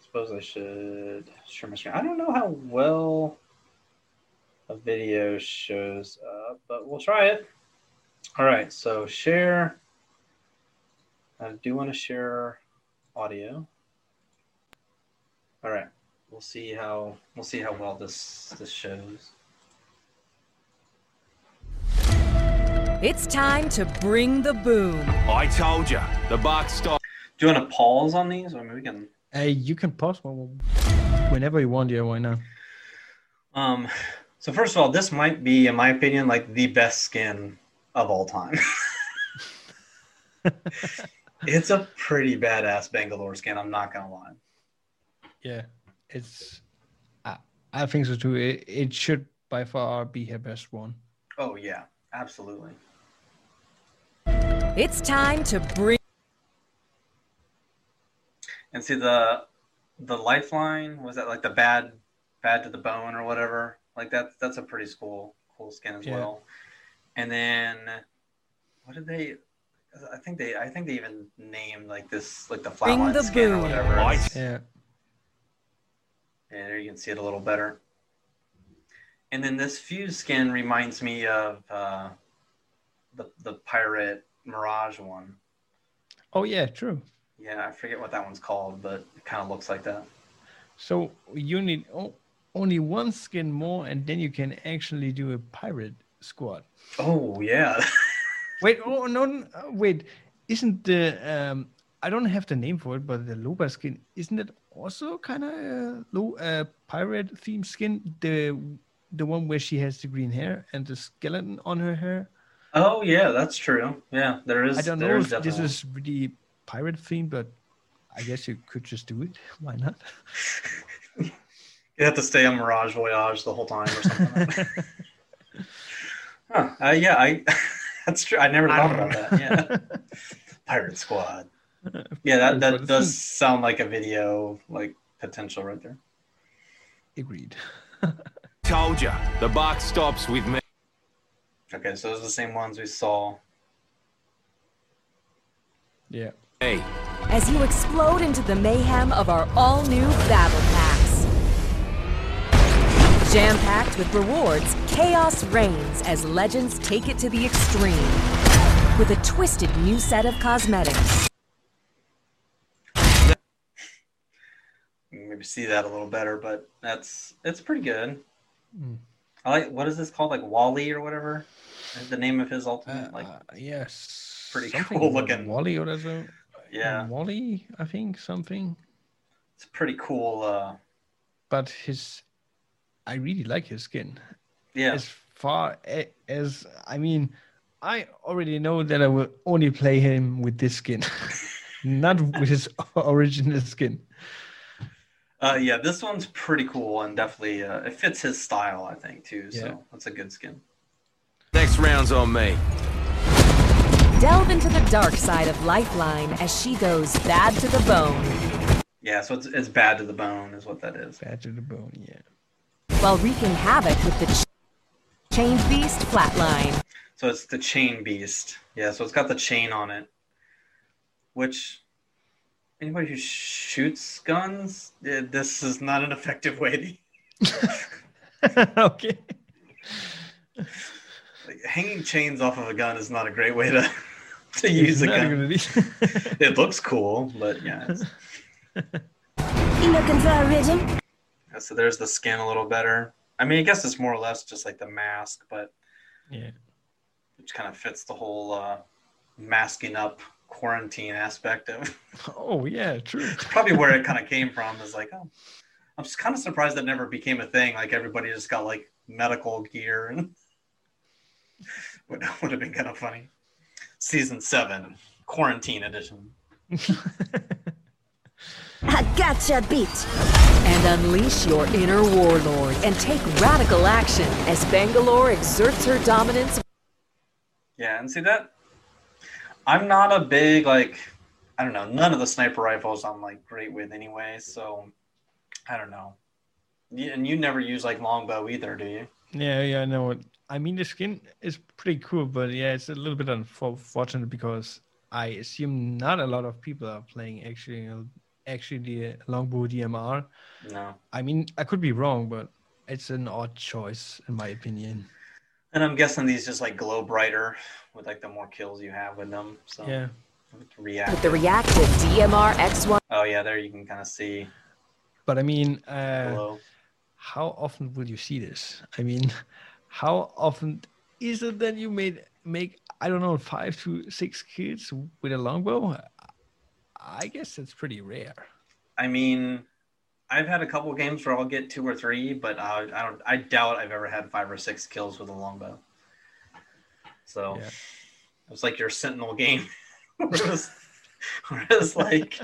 Suppose I should share my screen. I don't know how well a video shows up, but we'll try it. All right, so share. I do want to share audio. All right, we'll see how we'll see how well this this shows. It's time to bring the boom. I told you, the box stop. Do you want to pause on these, or maybe we can? Hey, you can pause one whenever you want. Yeah, why not? Um, so first of all, this might be, in my opinion, like the best skin of all time. (laughs) it's a pretty badass Bangalore skin. I'm not gonna lie. Yeah, it's. I, I think so too. It, it should by far be her best one. Oh yeah, absolutely. It's time to bring. And see the the lifeline was that like the bad bad to the bone or whatever. Like that's that's a pretty cool cool skin as Yeah. well. And then what did they? I think they I think they even named like this like the Bring flatline the skin or boom. whatever. Right. Yeah, And there you can see it a little better. And then this fuse skin reminds me of uh, the the pirate Mirage one. Oh yeah, true. Yeah, I forget what that one's called, but it kind of looks like that. So you need o- only one skin more, and then you can actually do a pirate squad. Oh yeah. (laughs) Wait, oh no, no, uh, wait! Isn't the um? I don't have the name for it, but the Loba skin isn't it also kind of a low uh, pirate themed skin? The the one where she has the green hair and the skeleton on her hair. oh yeah, that's true. Yeah, there is. I don't know if is this is really pirate themed, but I guess you could just do it. (laughs) Why not? (laughs) You have to stay on Mirage Voyage the whole time or something. (laughs) huh. Uh, yeah, I. that's true. I never thought about that. Yeah, Pirate Squad. (laughs) Yeah, that that does sound like a video like potential right there. Agreed. (laughs) Told you, the buck stops with me. Okay, so those are the same ones we saw. Yeah. Hey. As you explode into the mayhem of our all new Battle Packs. Jam packed with rewards, chaos reigns as legends take it to the extreme. With a twisted new set of cosmetics. Maybe see that a little better, but that's it's pretty good. Mm. I like what is this called, like Wally or whatever? Is the name of his ultimate? like, Uh, yes. pretty something cool looking. Wally or so. yeah, Wally, I think something. it's pretty cool. Uh, But his, I really like his skin. yeah, As far as I mean, I already know that I will only play him with this skin, (laughs) not with his (laughs) original skin. Uh, yeah, this one's pretty cool and definitely uh, it fits his style, I think, too. So Yeah. that's a good skin. Next round's on me. Delve into the dark side of Lifeline as she goes bad to the bone. Yeah, so it's it's bad to the bone, is what that is. Bad to the bone, yeah. while wreaking havoc with the ch- Chained Beast Flatline. So it's the chain beast. Yeah, so it's got the chain on it, which anybody who shoots guns, eh, this is not an effective way to. (laughs) okay. Like, hanging chains off of a gun is not a great way to (laughs) to use a gun. be- (laughs) It looks cool, but yeah. It's, You looking for a rhythm? so there's the skin a little better. I mean, I guess it's more or less just like the mask, but yeah. which kind of fits the whole uh, masking up quarantine aspect of (laughs) Oh yeah, true. probably where it kind of came from is like oh i'm just kind of surprised that never became a thing like everybody just got like medical gear and (laughs) would, (laughs) would have been kind of funny season seven quarantine edition I gotcha, bitch! And unleash your inner warlord and take radical action as Bangalore exerts her dominance. Yeah, and see that I'm not a big like I don't know, none of the sniper rifles I'm like great with anyway, so I don't know. And you never use like longbow either, do you? Yeah, yeah, I know. I mean, the skin is pretty cool, but yeah, it's a little bit unfortunate because I assume not a lot of people are playing actually actually the longbow DMR. No. I mean, I could be wrong, but it's an odd choice in my opinion. And I'm guessing these just like glow brighter with like the more kills you have with them. So Yeah. react. With the reactive DMR X1 Oh yeah, there you can kind of see But I mean, uh, how often will you see this? I mean, (laughs) how often is it that you made make I don't know five to six kills with a longbow? I guess it's pretty rare. I mean, I've had a couple games where I'll get two or three, but uh, I don't. I doubt I've ever had five or six kills with a longbow. So Yeah. was like your Sentinel game, (laughs) where it was, like,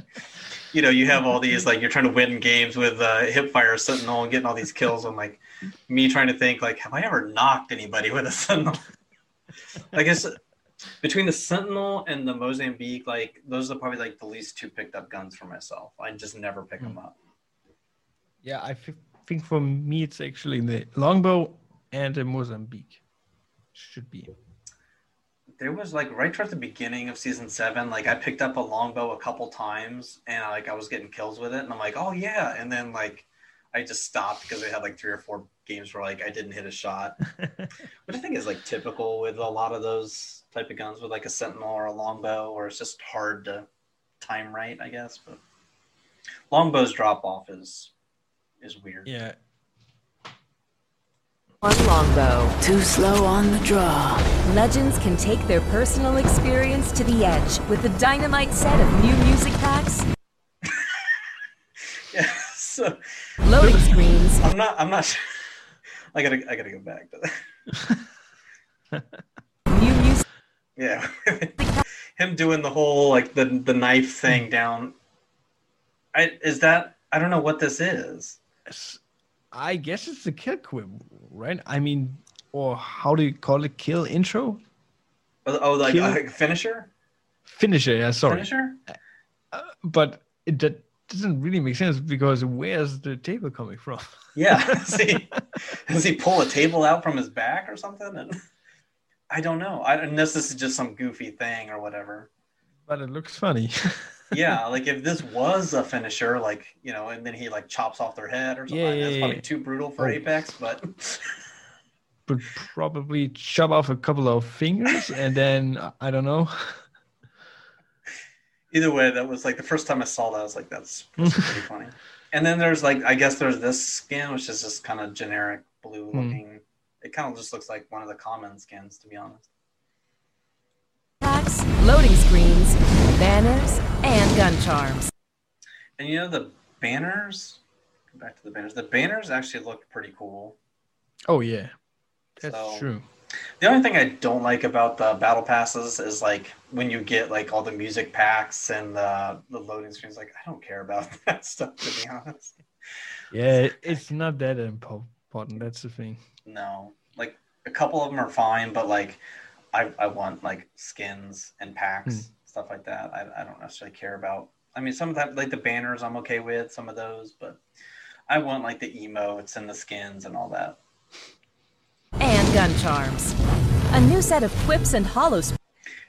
you know, you have all these like you're trying to win games with uh, hipfire Sentinel and getting all these kills. I'm like, me trying to think like, have I ever knocked anybody with a Sentinel? (laughs) I guess between the Sentinel and the Mozambique, like those are probably like the least two picked up guns for myself. I just never pick them up. Yeah, I f- think for me it's actually the longbow and the Mozambique. Should be. There was like right towards the beginning of season seven, like I picked up a longbow a couple times and like I was getting kills with it, and I'm like, oh yeah, and then like I just stopped because I had like three or four games where like I didn't hit a shot, (laughs) which I think is like typical with a lot of those type of guns with like a sentinel or a longbow, or it's just hard to time right, I guess. But longbow's drop off is is weird. Yeah. One longbow. Too slow on the draw. Legends can take their personal experience to the edge with the dynamite set of new music packs, (laughs) Yeah, so loading screens, I'm not. I'm not. Sure. (laughs) I gotta. I gotta go back to that. (laughs) new music Yeah, him doing the whole like the the knife thing down. I is that I don't know what this is. I guess it's the kill quip, right? I mean, or how do you call it? Kill intro? Oh, oh, like uh, finisher, Finisher, yeah, sorry. finisher. But it that doesn't really make sense because where's the table coming from? Yeah, (laughs) (laughs) see, does he pull a table out from his back or something? And I don't know. I unless this is just some goofy thing or whatever. but it looks funny. (laughs) Yeah, like if this was a finisher, like you know, and then he like chops off their head or something. Yeah, that's yeah, probably yeah. too brutal for Oh. Apex, but (laughs) but probably chop off a couple of fingers and then I don't know. (laughs) either way, that was like the first time I saw that. I was like, that's, that's (laughs) pretty funny. And then there's like, I guess there's this skin, which is just kind of generic blue Hmm. looking. It kind of just looks like one of the common skins, to be honest. packs, loading screens, banners, and gun charms. And you know the banners. Go back to the banners. The banners actually look pretty cool. Oh yeah, that's So- true. The only thing I don't like about the battle passes is like when you get like all the music packs and the the loading screens. Like I don't care about (laughs) that stuff to be honest. Yeah, it's not that important. That's the thing. No, like a couple of them are fine, but like I, I want like skins and packs, Hmm. Stuff like that. I, I don't necessarily care about. I mean, some of that, like the banners, I'm okay with some of those, but I want like the emotes and the skins and all that. and gun charms. A new set of quips and holo sp-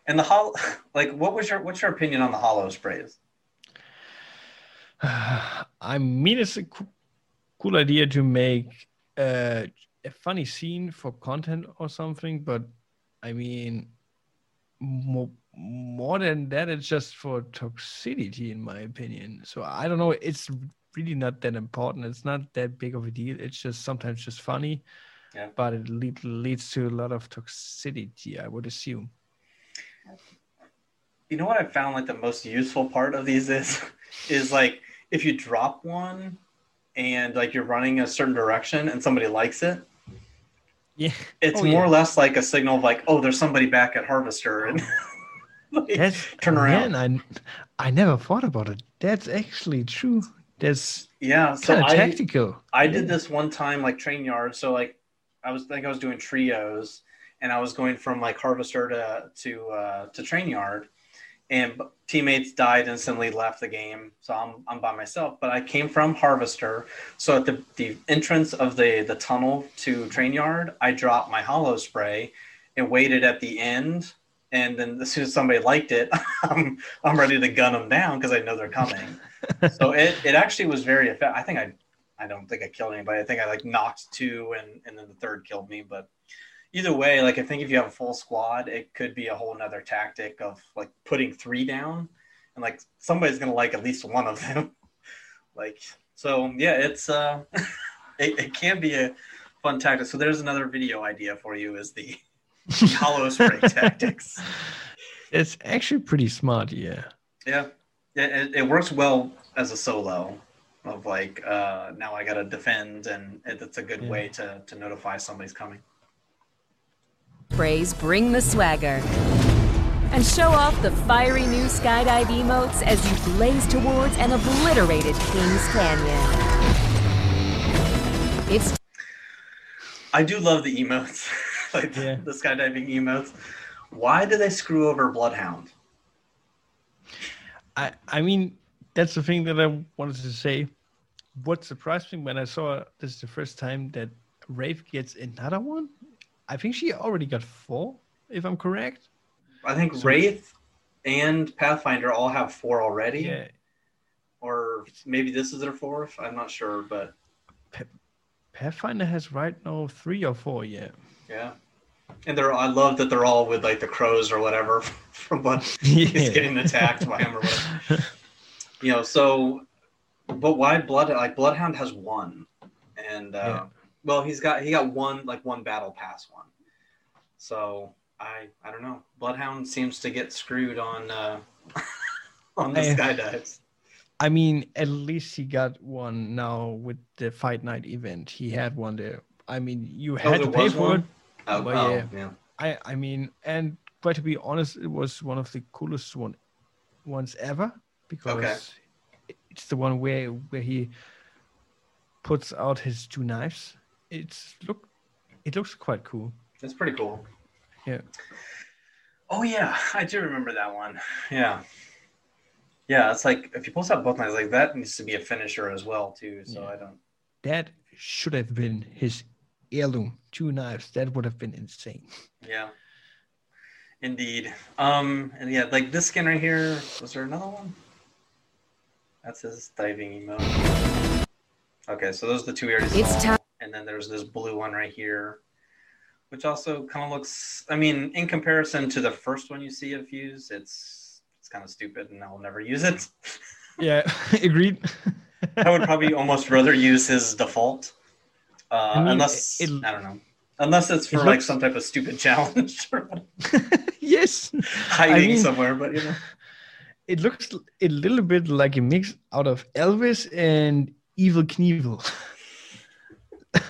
And the hol (laughs) like, what was your what's your opinion on the holo sprays? (sighs) I mean, it's a coo- cool idea to make uh, a funny scene for content or something, but I mean, more, more than that, it's just for toxicity, in my opinion. So I don't know. It's really not that important. It's not that big of a deal. It's just sometimes just funny, Yeah. but it lead, leads to a lot of toxicity, I would assume. You know what I found like the most useful part of these is, is like if you drop one and like you're running a certain direction and somebody likes it, Yeah. it's Oh, more yeah. or less like a signal of like, oh, there's somebody back at Harvester, and (laughs) Like, That's turn around. Man, I I never thought about it. That's actually true. That's yeah, so I, tactical. I did this one time, like train yard. So like, I was I think I was doing trios, and I was going from like harvester to to uh, to train yard, and teammates died instantly, left the game. So I'm I'm by myself. But I came from harvester, so at the the entrance of the the tunnel to train yard, I dropped my holo spray, and waited at the end. And then as soon as somebody liked it, (laughs) I'm I'm ready to gun them down because I know they're coming (laughs) so it, it actually was very effective. I think I I don't think I killed anybody. I think I like knocked two and and then the third killed me. But either way, like I think if you have a full squad, it could be a whole nother tactic of like putting three down and like somebody's gonna like at least one of them. (laughs) like so yeah, it's uh it, it can be a fun tactic. So there's another video idea for you is the holo spray (laughs) tactics. It's actually pretty smart. Yeah. Yeah, yeah, it, it works well as a solo. Of like, uh, now I gotta defend, and it, it's a good Yeah. way to to notify somebody's coming. Praise bring the swagger. And show off the fiery new skydive emotes as you blaze towards an obliterated Kings Canyon. It's I do love the emotes, (laughs) (laughs) like Yeah. the skydiving emotes. Why did they screw over Bloodhound? I I mean that's the thing that I wanted to say. What surprised me when I saw this is the first time that Wraith gets another one. I think she already got four, if I'm correct. I think So- Wraith and Pathfinder all have four already, Yeah. or maybe this is their fourth. I'm not sure, but Pathfinder has right now three or four. Yeah. Yeah. And they're I love that they're all with like the crows or whatever (laughs) from what (laughs) he's getting attacked by him or whatever. (laughs) you know, so but why blood like Bloodhound has one. And uh Yeah. well he's got he got one like one battle pass one. So I I don't know. Bloodhound seems to get screwed on uh on the I- skydives. I mean, at least he got one now with the Fight Night event. He had one there. I mean, you had Oh, to pay for one? it. Oh, Well, oh, yeah. yeah. I I mean, and but to be honest, it was one of the coolest one ones ever because it's the one where where he puts out his two knives. It's look, it looks quite cool. It's pretty cool. Yeah. Oh yeah, I do remember that one. Yeah. Yeah, it's like if you post out both knives, like that needs to be a finisher as well too. So Yeah. I don't. That should have been his heirloom. Two knives. That would have been insane. Yeah. Indeed. Um, and yeah, like this skin right here. Was there another one? That's his diving emote. Okay, so those are the two we already It's saw. ti- and then there's this blue one right here, which also kind of looks. I mean, in comparison to the first one you see of Fuse, it's it's kind of stupid, and I'll never use it. (laughs) Yeah, (laughs) agreed. I would probably almost rather use his default, uh, I mean, unless it- I don't know, unless it's for it like looks- some type of stupid challenge (laughs) (laughs) yes. hiding mean- somewhere. But you know, It looks a little bit like a mix out of Elvis and Evel Knievel. (laughs)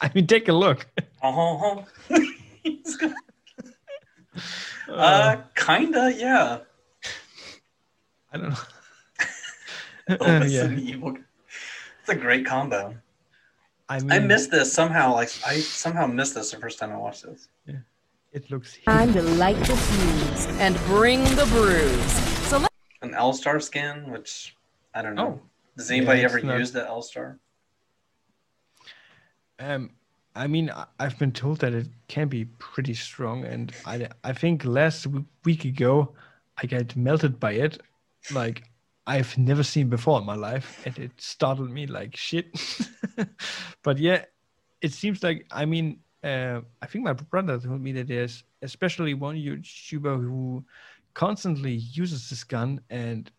I mean, take a look. uh-huh. Good. uh, kinda, yeah. I don't know. Elvis Uh, yeah. and Evel. It's a great combo. I mean, I missed this somehow. Like I somehow missed this the first time I watched this. Yeah. It looks. time to light the fuse and bring the bruise. So let An L Star skin, which I don't know. Oh. Does anybody Yeah, ever not- use the L Star? Um, I mean, I- I've been told that it can be pretty strong, and I I think last week ago I got melted by it, like I've never seen before in my life, and it startled me like shit. (laughs) but yeah, it seems like I mean, uh, I think my brother told me that there's especially one YouTuber who constantly uses this gun and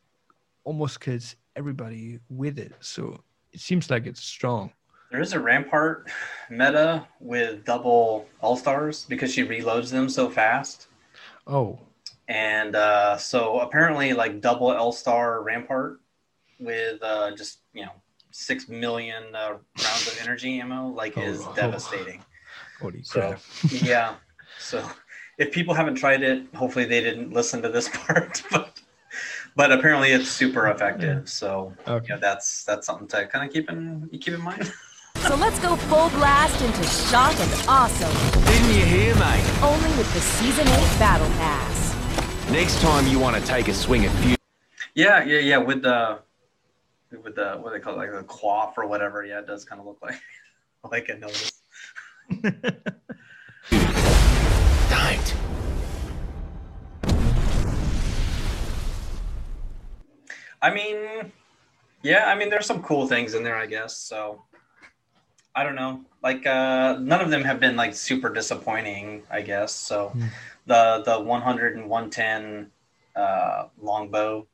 almost kills everybody with it. So it seems like it's strong. There is a Rampart meta with double L Stars because she reloads them so fast. Oh, And uh, so apparently, like double L Star Rampart with uh, just you know six million uh, rounds of energy ammo, like is Oh. devastating. holy So crap! (laughs) yeah, so if people haven't tried it, hopefully they didn't listen to this (laughs) part, but but apparently it's super effective. So Okay. yeah, that's that's something to kind of keep in keep in mind. (laughs) So let's go full blast into shock and awesome, Didn't you hear, mate? only with the Season 8 Battle Pass. Next time you want to take a swing at Fuse. yeah, yeah, yeah. With the with the what do they call it, like the quaff or whatever. Yeah, it does kind of look like (laughs) like a nose. Don't. I mean, yeah, I mean, there's some cool things in there, I guess. So, I don't know. Like, uh, none of them have been like super disappointing, I guess. So, the the 100 and 110 uh, longbow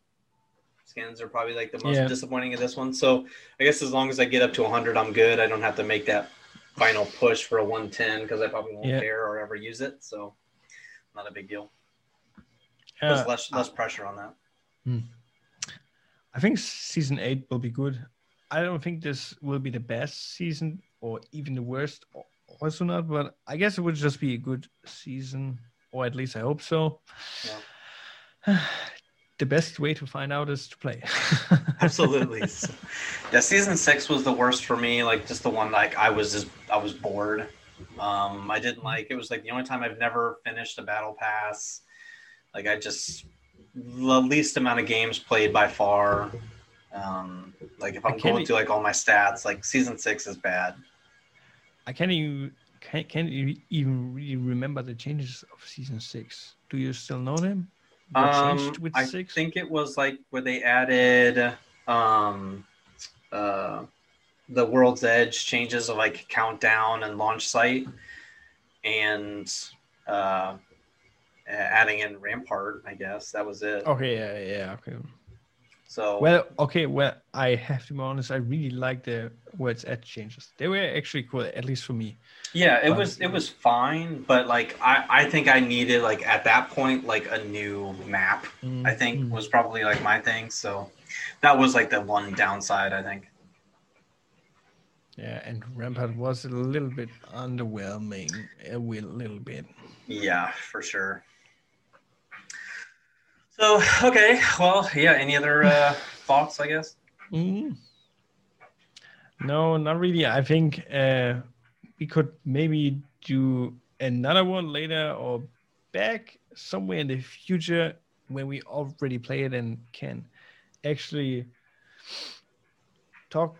skins are probably like the most Yeah. disappointing of this one. So, I guess as long as I get up to 100, I'm good. I don't have to make that final push for a 110 because I probably won't Yeah. care or ever use it. So, not a big deal. Uh, There's less less pressure on that. I think season eight will be good. I don't think this will be the best season or even the worst, or- also not. But I guess it would just be a good season, or at least I hope so. (sighs) the best way to find out is to play. (laughs) Absolutely. yeah, season six was the worst for me. Like just the one like I was just I was bored. Um, I didn't like it was like the only time I've never finished a battle pass. Like I just the least amount of games played by far. Um, like if I'm going e- through like all my stats, like season six is bad. I can't even can't, can't e- even really remember the changes of season six. Do you still know them? What Um, changed with I six? think it was like where they added um, uh, the World's Edge changes of like countdown and launch site, and uh, adding in Rampart. I guess that was it. Okay, yeah, yeah, okay. So Well, okay, well, I have to be honest. I really like the World's Edge changes. They were actually cool, at least for me. yeah, it but- was it was fine, but like I I think I needed like at that point like a new map. I think Mhm. was probably like my thing. So that was like the one downside. I think. Yeah, and Rampart was a little bit underwhelming, a little bit. Yeah, for sure. So okay, well, yeah. Any other uh, (laughs) thoughts? I guess. Mm. No, not really. I think uh, we could maybe do another one later or back somewhere in the future when we already play it and can actually talk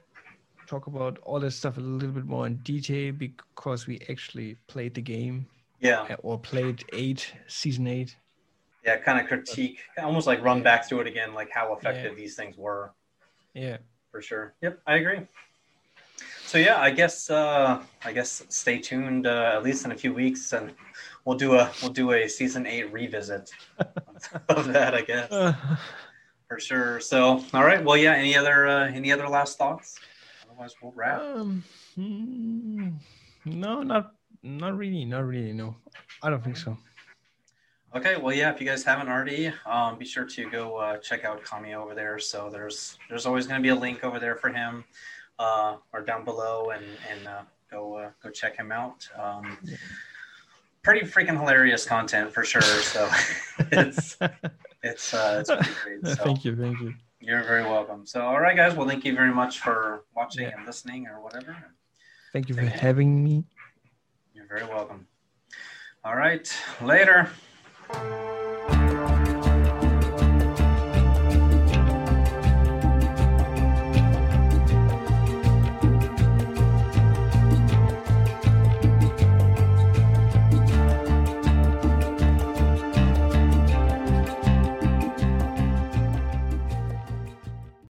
talk about all this stuff a little bit more in detail because we actually played the game Yeah, uh, or played eight season eight. yeah. Kind of critique, almost like run back through it again, like how effective these things were. Yeah. For sure. Yep, I agree. So yeah, I guess uh, I guess stay tuned uh, at least in a few weeks, and we'll do a we'll do a season eight revisit (laughs) of that. I guess Uh, for sure. So all right. Well, yeah. Any other uh, any other last thoughts? Otherwise, we'll wrap. Um, mm, no, not not really, not really. No, I don't think so. Okay, well, yeah. If you guys haven't already, um, be sure to go uh, check out Cameo over there. So there's there's always going to be a link over there for him, uh, or down below, and and uh, go uh, go check him out. Um, pretty freaking hilarious content for sure. So (laughs) it's it's uh, it's pretty great. So thank you, thank you. you're very welcome. So all right, guys. Well, thank you very much for watching Yeah. and listening or whatever. Thank you for you. having me. You're very welcome. All right, later.